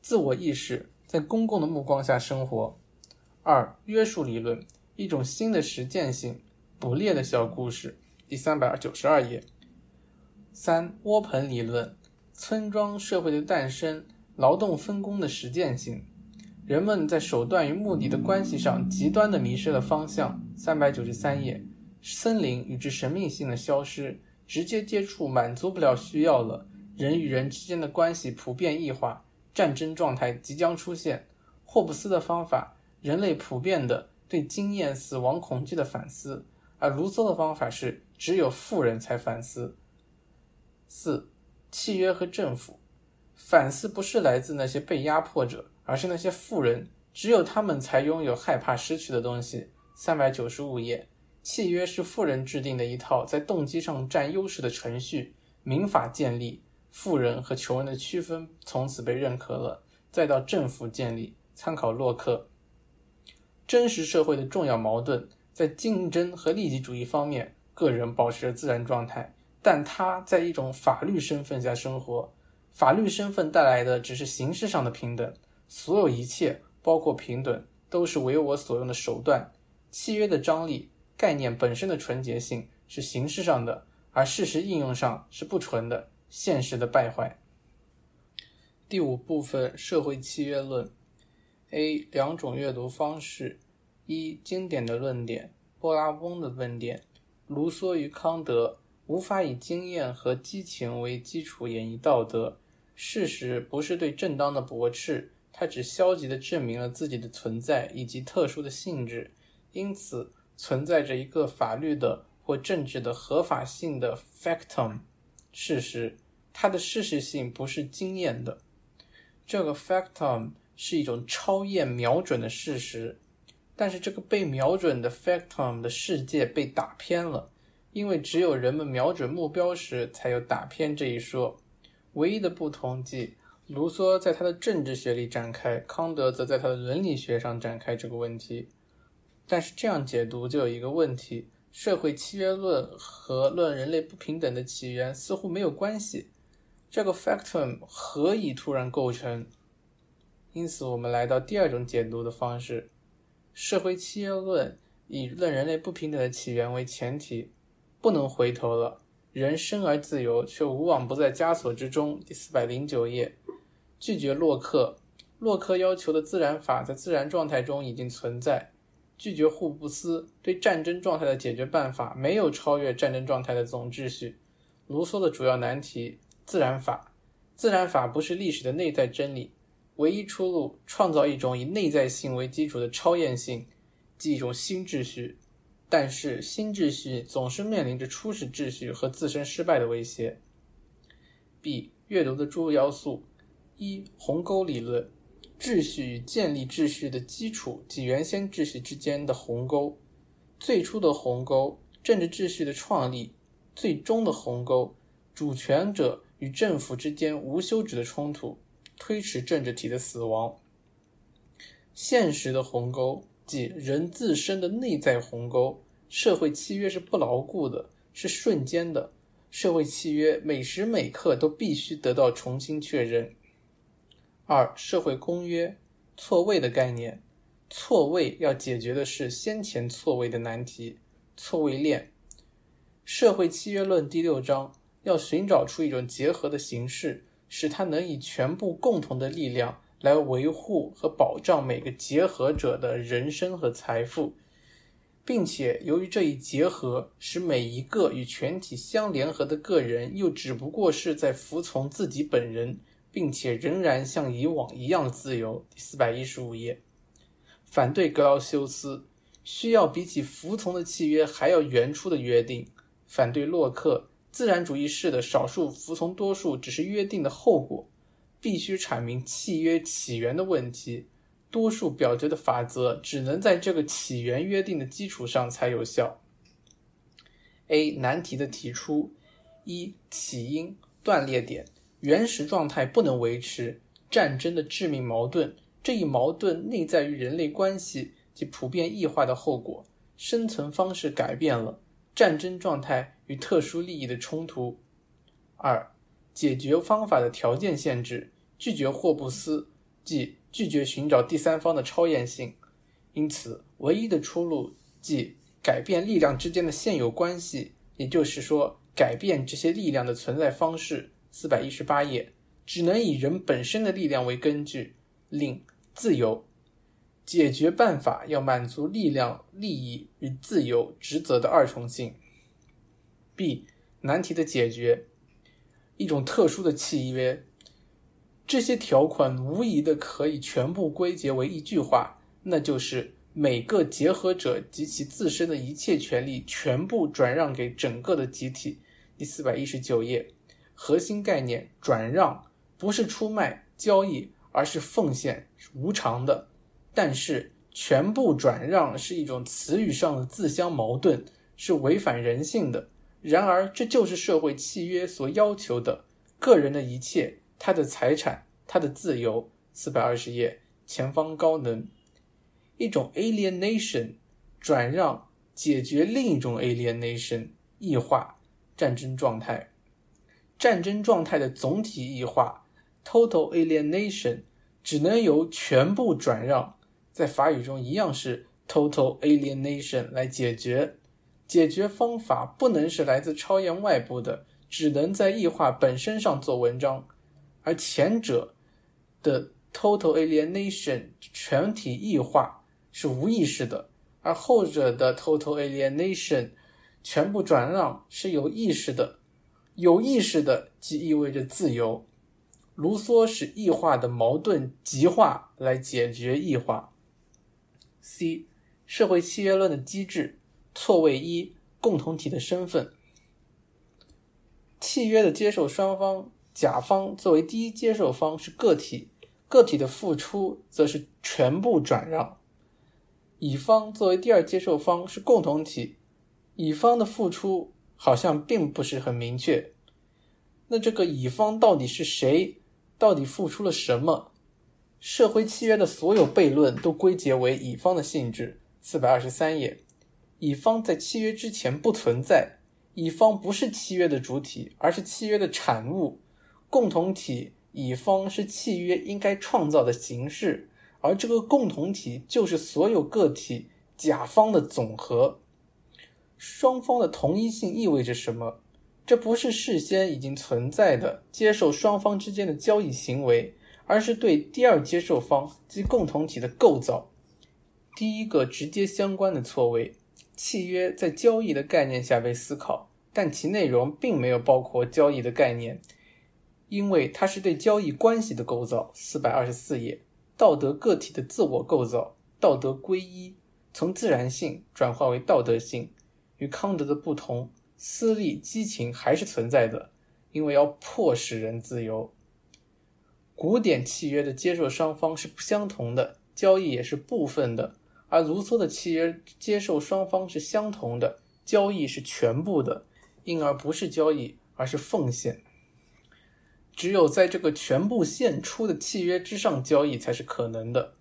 自我意识在公共的目光下生活；二、约束理论，一种新的实践性，捕猎的小故事。第三百九十二页。三、窝棚理论，村庄社会的诞生，劳动分工的实践性，人们在手段与目的的关系上极端的迷失了方向。三百九十三页。森林与之神秘性的消失。直接接触满足不了需要了，人与人之间的关系普遍异化，战争状态即将出现。霍布斯的方法，人类普遍的对经验死亡恐惧的反思，而卢梭的方法是只有富人才反思。四、契约和政府，反思不是来自那些被压迫者，而是那些富人，只有他们才拥有害怕失去的东西。三百九十五页。契约是富人制定的一套在动机上占优势的程序，民法建立，富人和穷人的区分从此被认可了。再到政府建立，参考洛克。真实社会的重要矛盾在竞争和利己主义方面，个人保持着自然状态，但他在一种法律身份下生活。法律身份带来的只是形式上的平等，所有一切，包括平等，都是为我所用的手段。契约的张力，概念本身的纯洁性是形式上的，而事实应用上是不纯的，现实的败坏。第五部分：社会契约论。A 两种阅读方式：一、经典的论点，波拉翁的论点。卢梭与康德无法以经验和激情为基础演绎道德。事实不是对正当的驳斥，它只消极地证明了自己的存在以及特殊的性质。因此，存在着一个法律的或政治的合法性的 factum 事实，它的事实性不是经验的。这个 factum 是一种超验瞄准的事实，但是这个被瞄准的 factum 的世界被打偏了，因为只有人们瞄准目标时才有打偏这一说。唯一的不同即，卢梭在他的政治学里展开，康德则在他的伦理学上展开这个问题。但是这样解读就有一个问题：社会契约论和论人类不平等的起源似乎没有关系。这个 factum 何以突然构成？因此，我们来到第二种解读的方式：社会契约论以论人类不平等的起源为前提，不能回头了。人生而自由，却无往不在枷锁之中。第四百零九页，拒绝洛克。洛克要求的自然法在自然状态中已经存在。拒绝霍布斯对战争状态的解决办法没有超越战争状态的总秩序。卢梭的主要难题：自然法。自然法不是历史的内在真理。唯一出路：创造一种以内在性为基础的超验性，即一种新秩序。但是，新秩序总是面临着初始秩序和自身失败的威胁。B. 阅读的诸要素：一、鸿沟理论，秩序与建立秩序的基础及原先秩序之间的鸿沟。最初的鸿沟，政治秩序的创立；最终的鸿沟，主权者与政府之间无休止的冲突，推迟政治体的死亡。现实的鸿沟。即人自身的内在鸿沟，社会契约是不牢固的，是瞬间的。社会契约每时每刻都必须得到重新确认。二、社会公约错位的概念，错位要解决的是先前错位的难题，错位链。社会契约论第六章要寻找出一种结合的形式，使它能以全部共同的力量。来维护和保障每个结合者的人生和财富，并且由于这一结合，使每一个与全体相联合的个人又只不过是在服从自己本人，并且仍然像以往一样自由。第四百一十五页，反对格劳修斯，需要比起服从的契约还要原初的约定。反对洛克，自然主义式的少数服从多数只是约定的后果。必须阐明契约起源的问题，多数表决的法则只能在这个起源约定的基础上才有效。A 难题的提出：一、起因断裂点，原始状态不能维持，战争的致命矛盾。这一矛盾内在于人类关系及普遍异化的后果，生存方式改变了，战争状态与特殊利益的冲突。二、解决方法的条件限制。拒绝霍布斯，即拒绝寻找第三方的超验性，因此唯一的出路即改变力量之间的现有关系，也就是说，改变这些力量的存在方式。四百一十八页，只能以人本身的力量为根据，令自由解决办法要满足力量、利益与自由职责的二重性。B 难题的解决，一种特殊的契约。这些条款无疑的可以全部归结为一句话，那就是每个结合者及其自身的一切权利全部转让给整个的集体。第四百一十九页，核心概念：转让不是出卖、交易，而是奉献，无偿的。但是，全部转让是一种词语上的自相矛盾，是违反人性的。然而，这就是社会契约所要求的，个人的一切。他的财产，他的自由。四百二十页，前方高能，一种 alienation 转让，解决另一种 alienation 异化战争状态。战争状态的总体异化 total alienation 只能由全部转让，在法语中一样是 total alienation 来解决。解决方法不能是来自超验外部的，只能在异化本身上做文章。而前者的 total alienation 全体异化是无意识的，而后者的 total alienation 全部转让是有意识的。有意识的即意味着自由。卢梭使异化的矛盾极化来解决异化。C 社会契约论的机制错位一共同体的身份。契约的接受双方，甲方作为第一接受方是个体，个体的付出则是全部转让；乙方作为第二接受方是共同体，乙方的付出。好像并不是很明确。那这个乙方到底是谁？到底付出了什么？社会契约的所有悖论都归结为乙方的性质。四百二十三页，乙方在契约之前不存在，乙方不是契约的主体，而是契约的产物。共同体乙方是契约应该创造的形式，而这个共同体就是所有个体甲方的总和。双方的同一性意味着什么？这不是事先已经存在的接受双方之间的交易行为，而是对第二接受方及共同体的构造。第一个直接相关的错位，契约在交易的概念下被思考，但其内容并没有包括交易的概念，因为它是对交易关系的构造。四百二十四页，道德个体的自我构造，道德归一，从自然性转化为道德性。与康德的不同，私利激情还是存在的，因为要迫使人自由。古典契约的接受双方是不相同的，交易也是部分的；而卢梭的契约接受双方是相同的，交易是全部的，因而不是交易，而是奉献。只有在这个全部献出的契约之上交易才是可能的。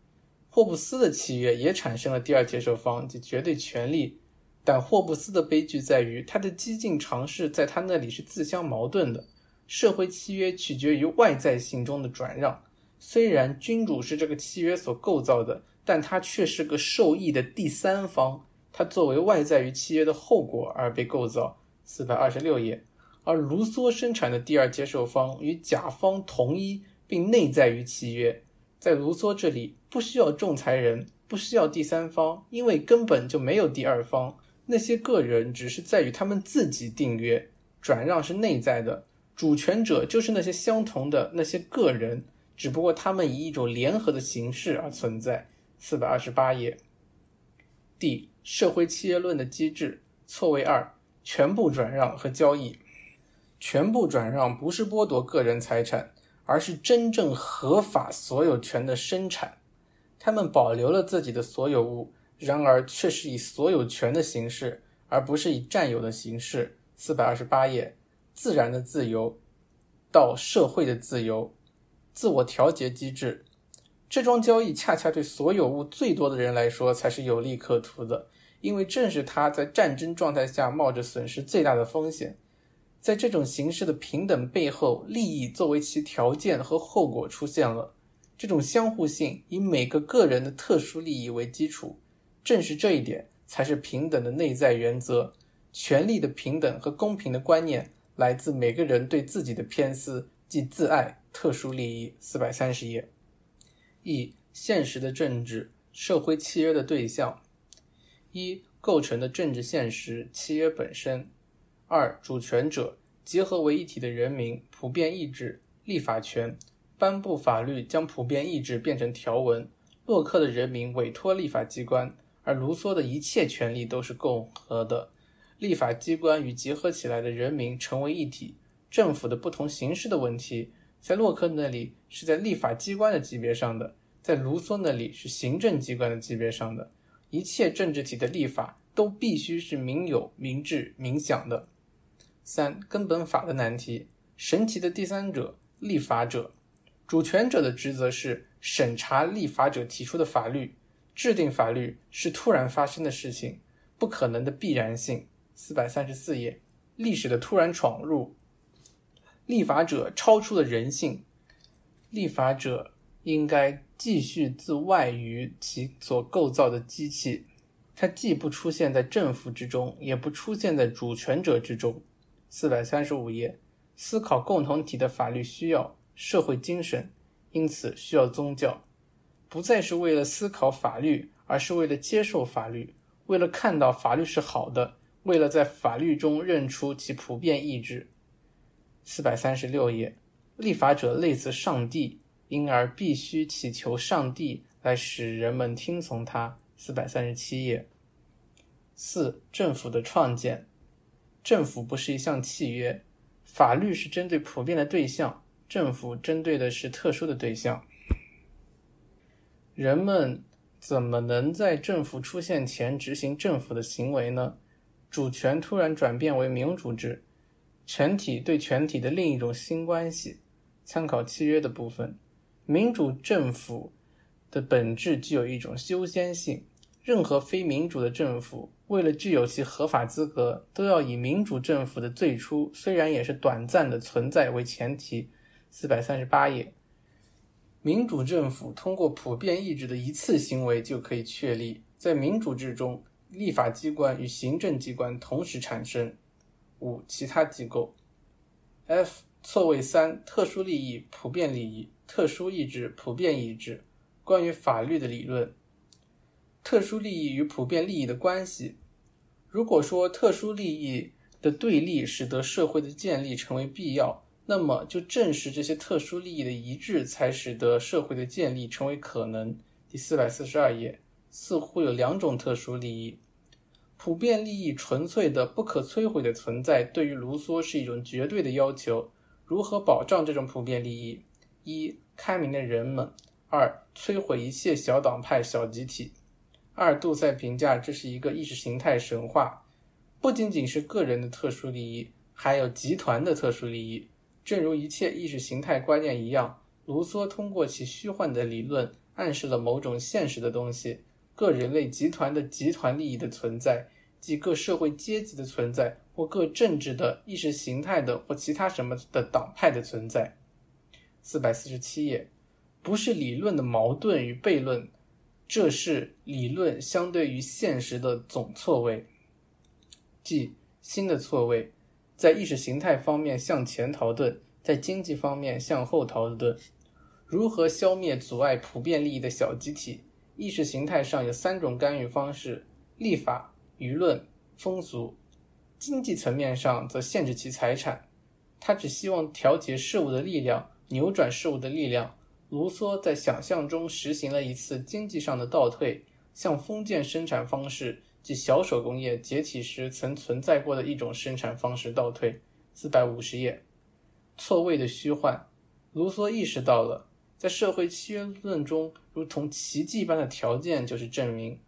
霍布斯的契约也产生了第二接受方及绝对权利。但霍布斯的悲剧在于，他的激进尝试在他那里是自相矛盾的。社会契约取决于外在性中的转让，虽然君主是这个契约所构造的，但他却是个受益的第三方，他作为外在于契约的后果而被构造。四百二十六页，而卢梭生产的第二接受方与甲方同一，并内在于契约。在卢梭这里，不需要仲裁人，不需要第三方，因为根本就没有第二方。那些个人只是在于他们自己订约，转让是内在的，主权者就是那些相同的那些个人，只不过他们以一种联合的形式而存在。四百二十八页，D 社会契约论的机制错位二：全部转让和交易。全部转让不是剥夺个人财产，而是真正合法所有权的生产，他们保留了自己的所有物。然而，却是以所有权的形式，而不是以占有的形式。四百二十八页，自然的自由到社会的自由，自我调节机制。这桩交易恰恰对所有物最多的人来说才是有利可图的，因为正是他在战争状态下冒着损失最大的风险。在这种形式的平等背后，利益作为其条件和后果出现了。这种相互性以每个个人的特殊利益为基础。正是这一点，才是平等的内在原则。权力的平等和公平的观念，来自每个人对自己的偏私，即自爱、特殊利益。四百三十页。一、现实的政治社会契约的对象：一、构成的政治现实契约本身；二、主权者结合为一体的人民普遍意志立法权，颁布法律将普遍意志变成条文，洛克的人民委托立法机关。而卢梭的一切权利都是共和的，立法机关与结合起来的人民成为一体。政府的不同形式的问题，在洛克那里是在立法机关的级别上的，在卢梭那里是行政机关的级别上的。一切政治体的立法都必须是民有、民治、民享的。三、根本法的难题，神奇的第三者——立法者，主权者的职责是审查立法者提出的法律。制定法律是突然发生的事情，不可能的必然性。四百三十四页，历史的突然闯入，立法者超出了人性，立法者应该继续自外于其所构造的机器，它既不出现在政府之中，也不出现在主权者之中。四百三十五页，思考共同体的法律需要、社会精神，因此需要宗教，不再是为了思考法律，而是为了接受法律，为了看到法律是好的，为了在法律中认出其普遍意志。四百三十六页，立法者类似上帝，因而必须祈求上帝来使人们听从他。四百三十七页，四政府的创建。政府不是一项契约，法律是针对普遍的对象，政府针对的是特殊的对象。人们怎么能在政府出现前执行政府的行为呢？主权突然转变为民主制，全体对全体的另一种新关系。参考契约的部分，民主政府的本质具有一种优先性。任何非民主的政府，为了具有其合法资格，都要以民主政府的最初，虽然也是短暂的存在为前提。四百三十八页，民主政府通过普遍意志的一次行为就可以确立。在民主制中，立法机关与行政机关同时产生。五、其他机构。F 错位三：特殊利益、普遍利益、特殊意志、普遍意志。关于法律的理论。特殊利益与普遍利益的关系。如果说特殊利益的对立使得社会的建立成为必要，那么就正是这些特殊利益的一致，才使得社会的建立成为可能。第四百四十二页，似乎有两种特殊利益：普遍利益纯粹的、不可摧毁的存在，对于卢梭是一种绝对的要求。如何保障这种普遍利益？一、开明的人们；二、摧毁一切小党派、小集体。二杜塞评价这是一个意识形态神话，不仅仅是个人的特殊利益，还有集团的特殊利益。正如一切意识形态观念一样，卢梭通过其虚幻的理论暗示了某种现实的东西：各人类集团的集团利益的存在，即各社会阶级的存在，或各政治的意识形态的或其他什么的党派的存在。四百四十七页，不是理论的矛盾与悖论。这是理论相对于现实的总错位，即新的错位，在意识形态方面向前逃遁，在经济方面向后逃遁。如何消灭阻碍普遍利益的小集体？意识形态上有三种干预方式：立法、舆论、风俗。经济层面上则限制其财产，他只希望调节事物的力量，扭转事物的力量。卢梭在想象中实行了一次经济上的倒退，向封建生产方式即小手工业解体时曾存在过的一种生产方式倒退。四百五十页，错位的虚幻。卢梭意识到了，在社会契约论中，如同奇迹般的条件就是证明。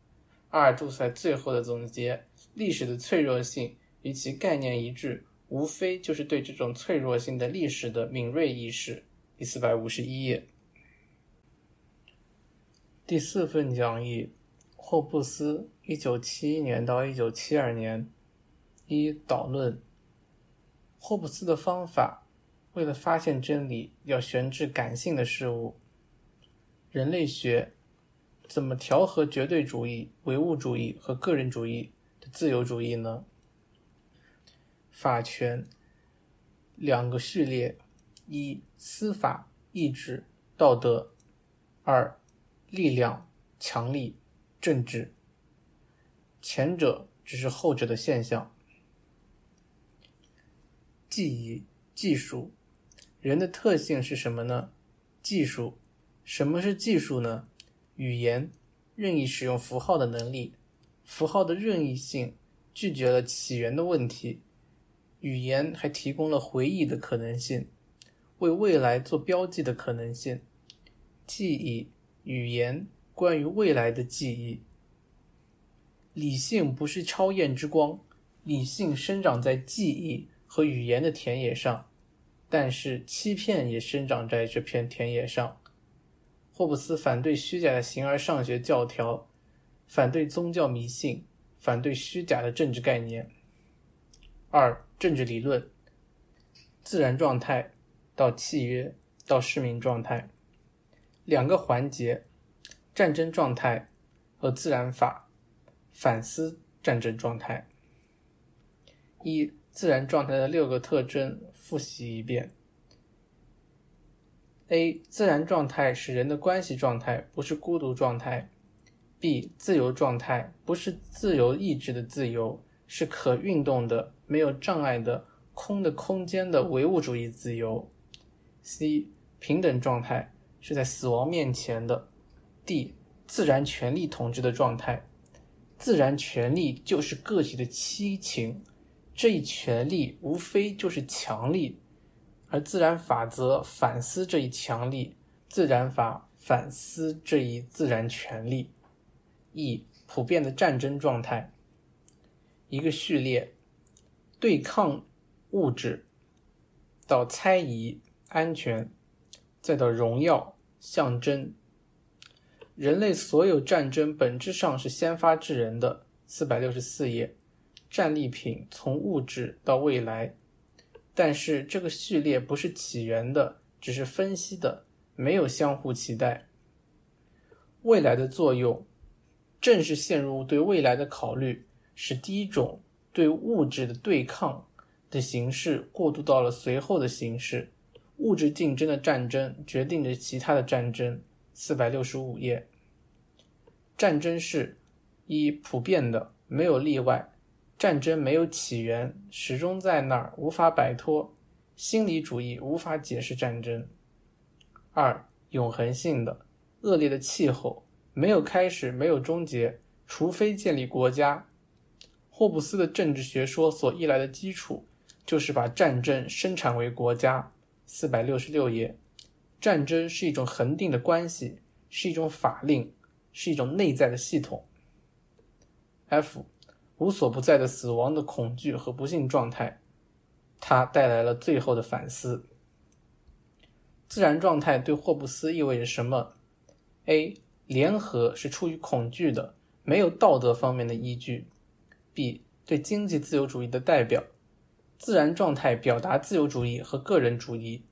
阿尔杜塞最后的总结：历史的脆弱性与其概念一致，无非就是对这种脆弱性的历史的敏锐意识。第四百五十一页。第四份讲义，霍布斯（一九七一年到一九七二年）。一导论。霍布斯的方法，为了发现真理，要悬置感性的事物。人类学怎么调和绝对主义、唯物主义和个人主义的自由主义呢？法权两个序列：一、司法、意志、道德；二。力量、强力、政治，前者只是后者的现象。记忆、技术，人的特性是什么呢？技术，什么是技术呢？语言，任意使用符号的能力，符号的任意性拒绝了起源的问题。语言还提供了回忆的可能性，为未来做标记的可能性。记忆。语言关于未来的记忆。理性不是超验之光，理性生长在记忆和语言的田野上，但是欺骗也生长在这片田野上。霍布斯反对虚假的形而上学教条，反对宗教迷信，反对虚假的政治概念。二、政治理论：自然状态到契约到市民状态。两个环节：战争状态和自然法。反思战争状态。一、自然状态的六个特征，复习一遍。A. 自然状态是人的关系状态，不是孤独状态。B. 自由状态不是自由意志的自由，是可运动的、没有障碍的空的空间的唯物主义自由。C. 平等状态是在死亡面前的。D. 自然权利统治的状态。自然权利就是个体的七情，这一权利无非就是强力，而自然法则反思这一强力，自然法反思这一自然权利。E 普遍的战争状态，一个序列，对抗物质，到猜疑安全，再到荣耀象征。人类所有战争本质上是先发制人的。四百六十四页，战利品从物质到未来，但是这个序列不是起源的，只是分析的，没有相互期待。未来的作用，正是陷入对未来的考虑，使第一种对物质的对抗的形式过渡到了随后的形式。物质竞争的战争决定着其他的战争。四百六十五页，战争是一普遍的，没有例外。战争没有起源，始终在那儿，无法摆脱。心理主义无法解释战争。二永恒性的，恶劣的气候没有开始，没有终结，除非建立国家。霍布斯的政治学说所依赖的基础，就是把战争生产为国家。四百六十六页。战争是一种恒定的关系，是一种法令，是一种内在的系统。F，无所不在的死亡的恐惧和不幸状态，它带来了最后的反思。自然状态对霍布斯意味着什么？A，联合是出于恐惧的，没有道德方面的依据。B，对经济自由主义的代表，自然状态表达自由主义和个人主义。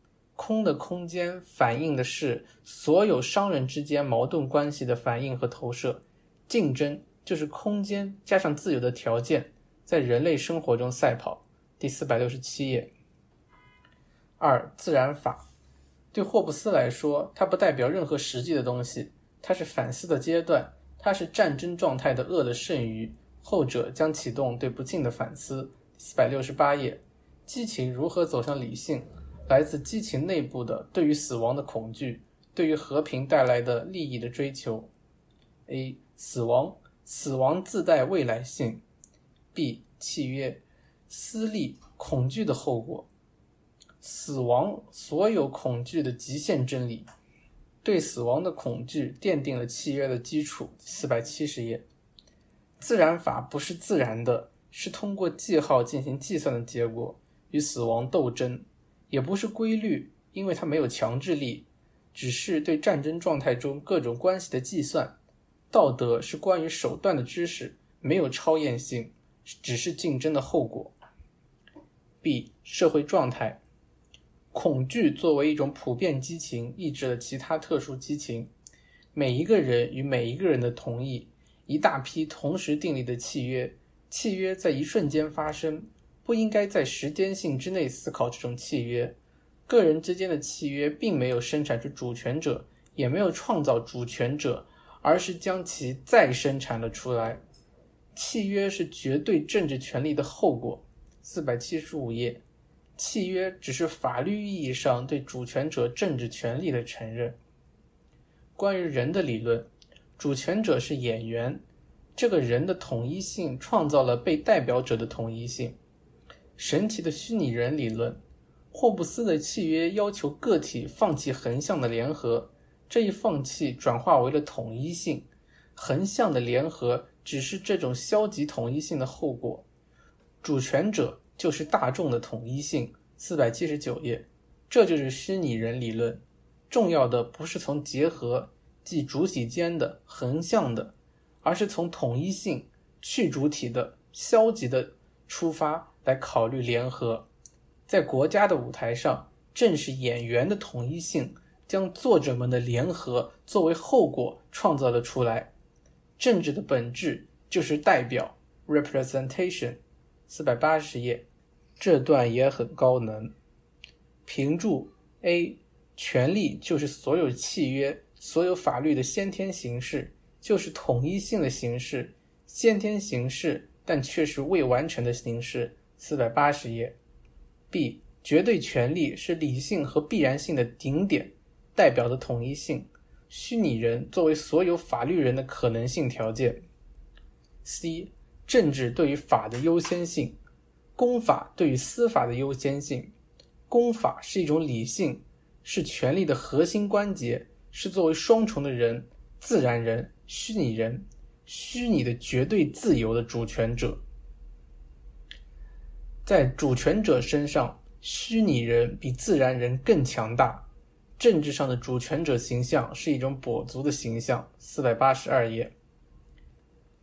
空的空间反映的是所有商人之间矛盾关系的反应和投射。竞争就是空间加上自由的条件，在人类生活中赛跑。第四百六十七页。二、自然法对霍布斯来说，它不代表任何实际的东西，它是反思的阶段，它是战争状态的恶的剩余，后者将启动对不幸的反思。四百六十八页。激情如何走向理性？来自激情内部的对于死亡的恐惧，对于和平带来的利益的追求。A. 死亡，死亡自带未来性。B. 契约，私利恐惧的后果。死亡，所有恐惧的极限真理。对死亡的恐惧奠定了契约的基础。四百七十页。自然法不是自然的，是通过记号进行计算的结果，与死亡斗争。也不是规律，因为它没有强制力，只是对战争状态中各种关系的计算。道德是关于手段的知识，没有超验性，只是竞争的后果。B. 社会状态，恐惧作为一种普遍激情，抑制了其他特殊激情。每一个人与每一个人的同意，一大批同时订立的契约，契约在一瞬间发生。不应该在时间性之内思考这种契约。个人之间的契约并没有生产出主权者，也没有创造主权者，而是将其再生产了出来。契约是绝对政治权利的后果。四百七十五页，契约只是法律意义上对主权者政治权利的承认。关于人的理论，主权者是演员，这个人的统一性创造了被代表者的统一性。神奇的虚拟人理论，霍布斯的契约要求个体放弃横向的联合，这一放弃转化为了统一性。横向的联合只是这种消极统一性的后果。主权者就是大众的统一性。四百七十九页，这就是虚拟人理论。重要的不是从结合即主体间的横向的，而是从统一性去主体的消极的出发。来考虑联合，在国家的舞台上，正是演员的统一性将作者们的联合作为后果创造了出来。政治的本质就是代表 （representation）。四百八十页，这段也很高能。评注 A：权利就是所有契约、所有法律的先天形式，就是统一性的形式，先天形式，但却是未完成的形式。四百八十页。B：绝对权利是理性和必然性的顶点，代表的统一性。虚拟人作为所有法律人的可能性条件。C。政治对于法的优先性，公法对于司法的优先性。公法是一种理性，是权力的核心关节，是作为双重的人——自然人、虚拟人，虚拟的绝对自由的主权者。在主权者身上，虚拟人比自然人更强大。政治上的主权者形象是一种跛足的形象。四百八十二页。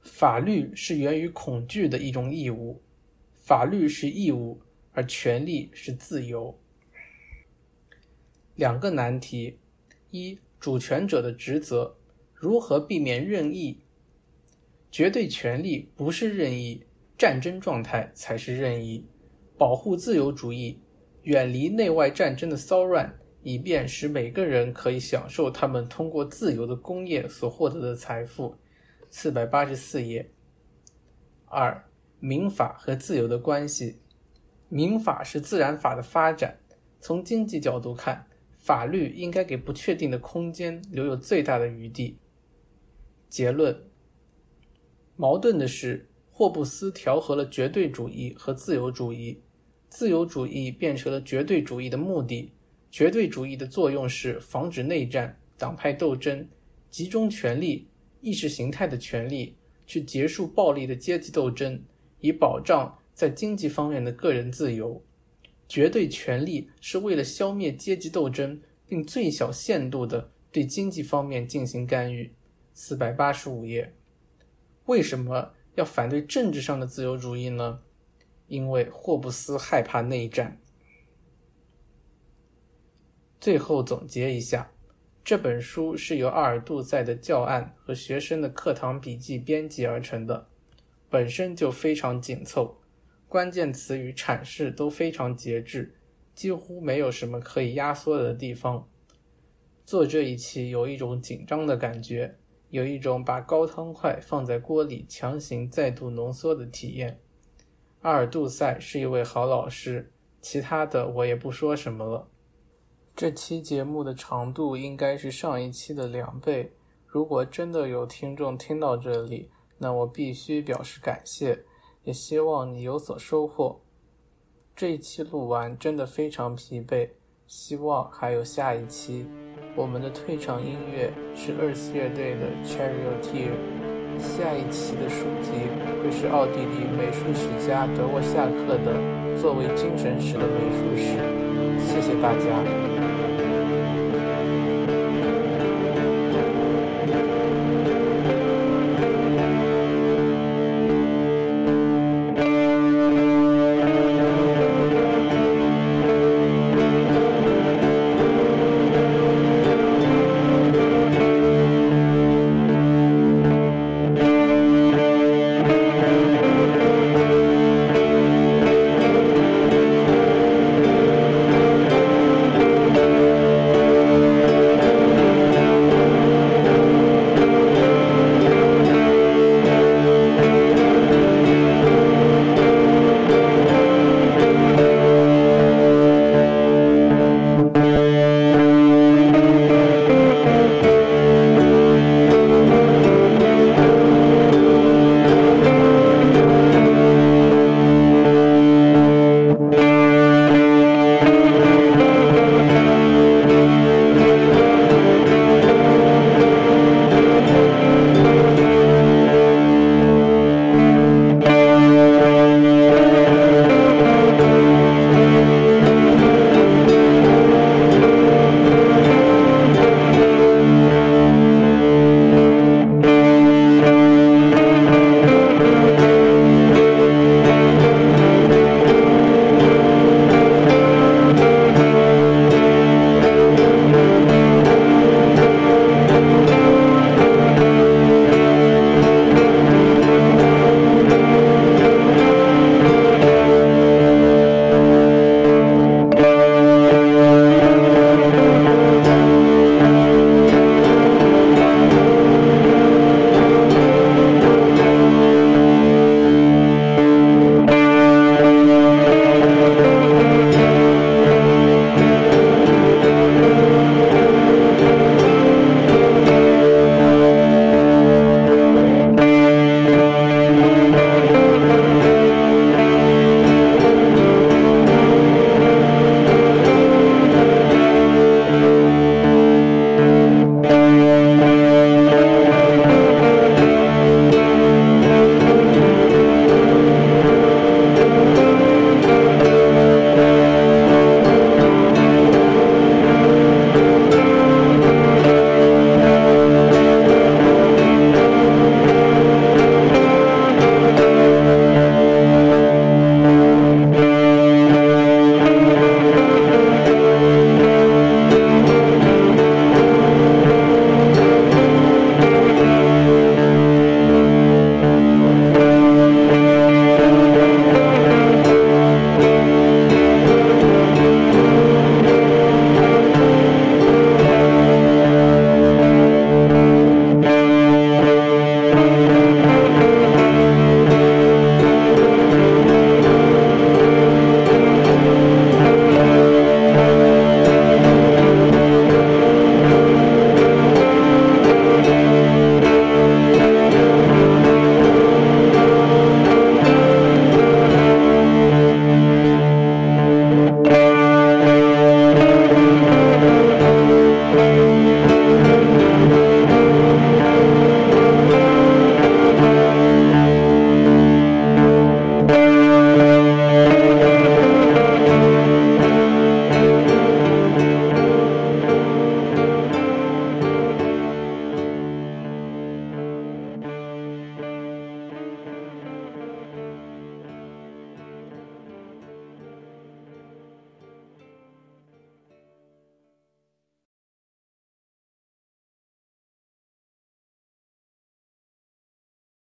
法律是源于恐惧的一种义务，法律是义务，而权利是自由。两个难题：一、主权者的职责，如何避免任意？绝对权利不是任意，战争状态才是任意。保护自由主义，远离内外战争的骚乱，以便使每个人可以享受他们通过自由的工业所获得的财富。四百八十四页。二、民法和自由的关系。民法是自然法的发展。从经济角度看，法律应该给不确定的空间留有最大的余地。结论：矛盾的是，霍布斯调和了绝对主义和自由主义，自由主义变成了绝对主义的目的。绝对主义的作用是防止内战、党派斗争、集中权力。意识形态的权利去结束暴力的阶级斗争，以保障在经济方面的个人自由。绝对权力是为了消灭阶级斗争，并最小限度的对经济方面进行干预。四百八十五页。为什么要反对政治上的自由主义呢？因为霍布斯害怕内战。最后总结一下。这本书是由阿尔杜塞的教案和学生的课堂笔记编辑而成的，本身就非常紧凑，关键词与阐释都非常节制，几乎没有什么可以压缩的地方。做这一期有一种紧张的感觉，有一种把高汤块放在锅里强行再度浓缩的体验。阿尔杜塞是一位好老师，其他的我也不说什么了。这期节目的长度应该是上一期的两倍。如果真的有听众听到这里，那我必须表示感谢，也希望你有所收获。这一期录完真的非常疲惫，希望还有下一期。我们的退场音乐是 Earth 乐队的《Charioteer》。下一期的书籍会是奥地利美术史家德沃夏克的《作为精神史的美术史》。谢谢大家。